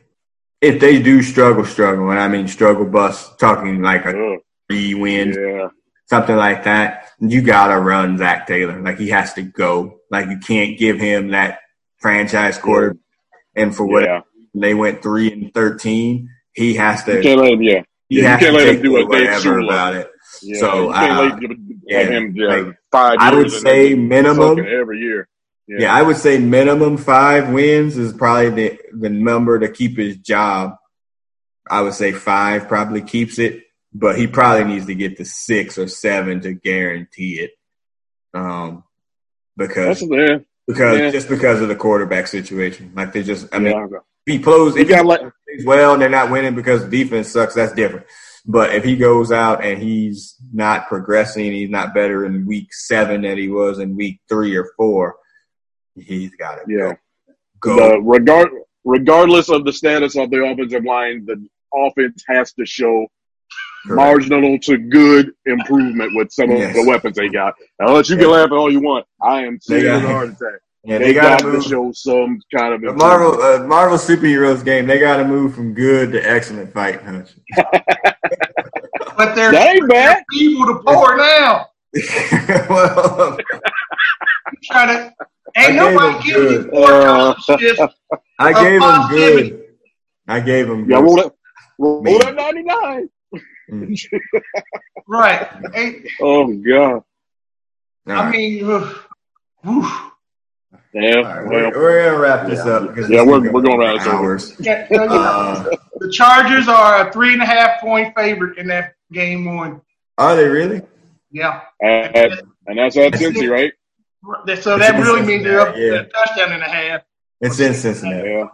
Speaker 2: if they do struggle, struggle, and I mean struggle bus, talking like a
Speaker 3: Ugh,
Speaker 2: three wins,
Speaker 3: yeah,
Speaker 2: something like that, you gotta run Zac Taylor. Like he has to go. Like you can't give him that franchise quarter. And for what
Speaker 3: yeah.
Speaker 2: they went three and thirteen, he has to.
Speaker 3: You can't let him. Yeah,
Speaker 2: He
Speaker 3: yeah, you can't
Speaker 2: to
Speaker 3: let him do a Dave
Speaker 2: whatever about it.
Speaker 3: yeah.
Speaker 2: So, uh,
Speaker 3: let,
Speaker 2: yeah,
Speaker 3: him yeah,
Speaker 2: like,
Speaker 3: five.
Speaker 2: I would say minimum-
Speaker 3: every year. Yeah,
Speaker 2: Yeah, I would say minimum five wins is probably the, the number to keep his job. I would say five probably keeps it, but he probably needs to get to six or seven to guarantee it. Um, because
Speaker 3: yeah.
Speaker 2: because
Speaker 3: yeah.
Speaker 2: just because of the quarterback situation, like they just I mean, if he plays if
Speaker 3: got like
Speaker 2: plays well and they're not winning because defense sucks, that's different. But if he goes out and he's not progressing, he's not better in week seven than he was in week three or four, he's got it.
Speaker 3: yeah.
Speaker 2: go.
Speaker 3: The regard regardless of the status of the offensive line, the offense has to show marginal to good improvement with some of
Speaker 2: Yes.
Speaker 3: the weapons they got. I'll let you can laugh at all you want. I am
Speaker 2: They
Speaker 3: seeing a heart attack.
Speaker 2: Yeah,
Speaker 3: They,
Speaker 2: they
Speaker 3: got
Speaker 2: gotta
Speaker 3: to
Speaker 2: move.
Speaker 3: show some kind of
Speaker 2: The. Marvel uh, Marvel superheroes game, they got to move from good to excellent fight, Hutch.
Speaker 1: But they're,
Speaker 3: That ain't bad.
Speaker 1: they're evil to poor now.
Speaker 2: well,
Speaker 1: Trying to,
Speaker 2: I
Speaker 1: ain't
Speaker 2: gave them
Speaker 1: nobody giving you
Speaker 3: good.
Speaker 1: four
Speaker 3: Uh,
Speaker 1: dollars shifts.
Speaker 2: I gave him
Speaker 1: positivity.
Speaker 2: good. I gave him.
Speaker 3: Yeah,
Speaker 2: good.
Speaker 3: roll that, roll that 99.
Speaker 1: Right. Ain't,
Speaker 3: Oh, God.
Speaker 2: All
Speaker 1: I
Speaker 2: right.
Speaker 1: mean, uh, whew.
Speaker 3: Yeah,
Speaker 2: All right,
Speaker 3: well,
Speaker 2: we're, we're gonna wrap this
Speaker 3: yeah.
Speaker 2: up
Speaker 3: Yeah,
Speaker 2: this
Speaker 3: we're- we're
Speaker 2: going
Speaker 3: gonna wrap this up.
Speaker 2: hours.
Speaker 1: Yeah, yeah, yeah.
Speaker 2: Uh,
Speaker 1: the Chargers are a three and a half point favorite in that game one.
Speaker 2: are they really?
Speaker 1: Yeah.
Speaker 3: and, and that's at Cincy, right?
Speaker 1: So that
Speaker 2: It's
Speaker 1: really means they're up
Speaker 2: yeah.
Speaker 1: a touchdown and a half.
Speaker 2: It's in Cincinnati.
Speaker 3: Yeah.
Speaker 2: All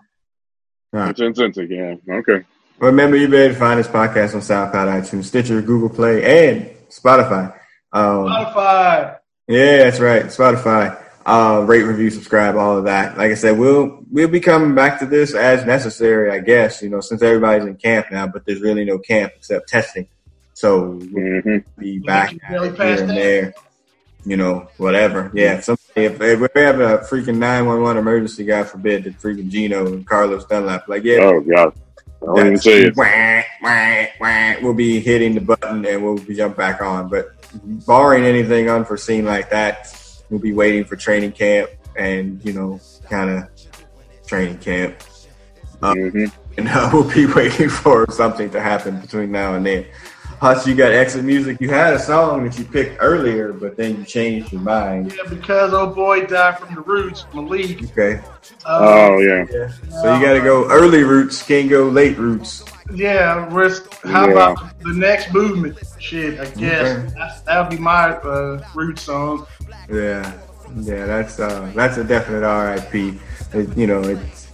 Speaker 2: right.
Speaker 3: It's in Cincy, yeah. Okay.
Speaker 2: Remember, you'll be able to find this podcast on SoundCloud, iTunes, Stitcher, Google Play, and Spotify. Um,
Speaker 1: Spotify.
Speaker 2: Yeah, that's right. Spotify. Uh, rate, review, subscribe, all of that. Like I said, we'll we'll be coming back to this as necessary, I guess. You know, since everybody's in camp now, but there's really no camp except testing. So we'll
Speaker 3: hmm
Speaker 2: be back
Speaker 1: really
Speaker 2: here and there. You know, whatever. Yeah, if somebody if, if we have a freaking nine one one emergency, God forbid, that freaking Geno and Carlos Dunlap, like yeah,
Speaker 3: Oh, God. I don't even say it.
Speaker 2: Wah, wah, wah. We'll be hitting the button and we'll be jump back on. But barring anything unforeseen like that, we'll be waiting for training camp and you know, kind of training camp.
Speaker 3: hmm
Speaker 2: And uh, we'll be waiting for something to happen between now and then. Hutch, you got exit music. You had a song that you picked earlier, but then you changed your mind.
Speaker 1: Yeah, because old boy died from the roots, Malik.
Speaker 2: Okay.
Speaker 1: Uh,
Speaker 3: Oh, yeah.
Speaker 2: Yeah. So you got to go early roots, can't go late roots.
Speaker 1: yeah, we're, how
Speaker 3: Yeah.
Speaker 1: about the next movement? Shit, I guess
Speaker 2: Okay.
Speaker 1: that'll be my uh, root song.
Speaker 2: Yeah. Yeah, that's uh, that's a definite RIP. It, you know, it's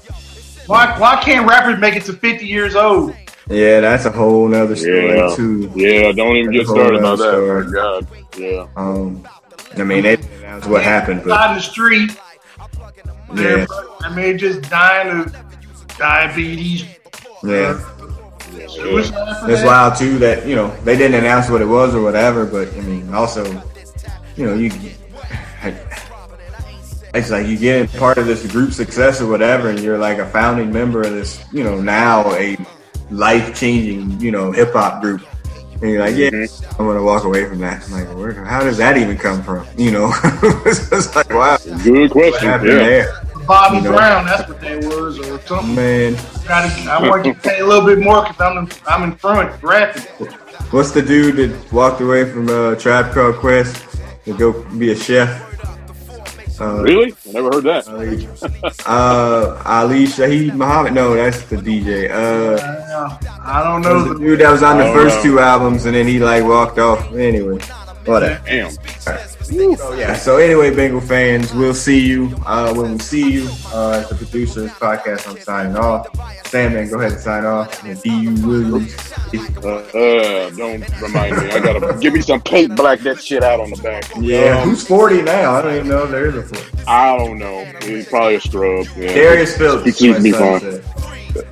Speaker 1: Why why can't rappers make it to 50 years old?
Speaker 2: Yeah, that's a whole nother story
Speaker 3: Yeah.
Speaker 2: too.
Speaker 3: Yeah, don't even get
Speaker 2: That's a whole
Speaker 3: started about that.
Speaker 2: nother
Speaker 3: God. Yeah.
Speaker 2: Um, I mean, they didn't what happened, but
Speaker 1: Out in the street,
Speaker 2: yeah,
Speaker 1: I mean, just dying of diabetes.
Speaker 2: yeah.
Speaker 1: Suicide for
Speaker 2: It's wild too that you know they didn't announce what it was or whatever, but I mean, also, you know, you. It's like you get part of this group success or whatever, and you're like a founding member of this, you know, now a life changing, you know, hip hop group. And you're like, yeah,
Speaker 3: Mhm.
Speaker 2: I'm gonna walk away from that. I'm like, where, how does that even come from? You know, it's just like, wow,
Speaker 3: Good question. Yeah.
Speaker 2: there?
Speaker 1: Bobby
Speaker 2: You know.
Speaker 1: Brown, that's what they was, or something.
Speaker 2: Man,
Speaker 1: I want you to pay a little bit more because I'm in, I'm in front rapping.
Speaker 2: what's the dude that walked away from uh, Tribe Called Quest to go be a chef? Uh,
Speaker 3: Really? I never heard that.
Speaker 2: Ali, uh, Ali Shaheed Muhammad. No, that's the DJ. Uh,
Speaker 1: I don't know.
Speaker 2: the
Speaker 1: The,
Speaker 2: dude that was on the
Speaker 3: Oh,
Speaker 2: first
Speaker 3: no.
Speaker 2: two albums, and then he like walked off. Anyway, whatever.
Speaker 3: Damn.
Speaker 2: So yeah. So anyway, Bengal fans, we'll see you uh, when we see you. Uh, as the producers podcast, I'm signing off. Sam, man, go ahead and sign off. Madieu Williams.
Speaker 3: Uh, uh, don't remind me. I gotta give me some paint, black that shit out on the back.
Speaker 2: Yeah,
Speaker 3: Um,
Speaker 2: who's 40 now? I don't even know if there is a 40.
Speaker 3: I don't know. He's probably a scrub. Yeah.
Speaker 2: Darius Phillips.
Speaker 3: He seems to be
Speaker 2: my son
Speaker 3: fine.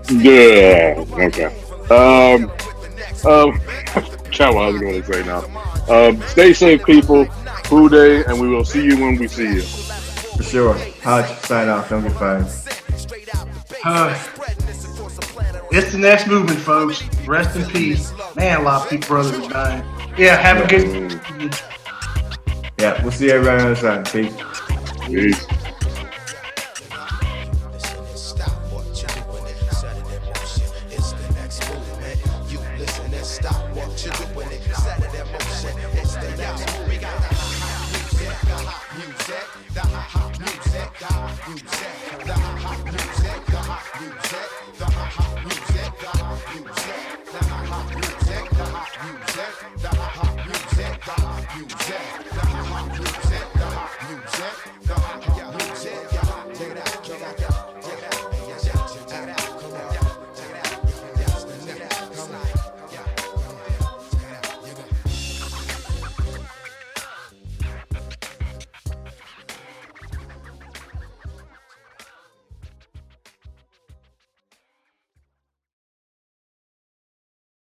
Speaker 2: said.
Speaker 3: Yeah. Okay. Um. Um. I was going to say now. Um. Stay safe, people. Who Dey, and we will see you when we see you.
Speaker 2: For sure. Hodge, sign off. Don't get fired.
Speaker 1: uh, it's the next movement, folks. Rest in peace. Man, a lot of people brothers are dying. Yeah, have a good.
Speaker 2: Yeah, we'll see everybody on the other side. Peace.
Speaker 3: Peace.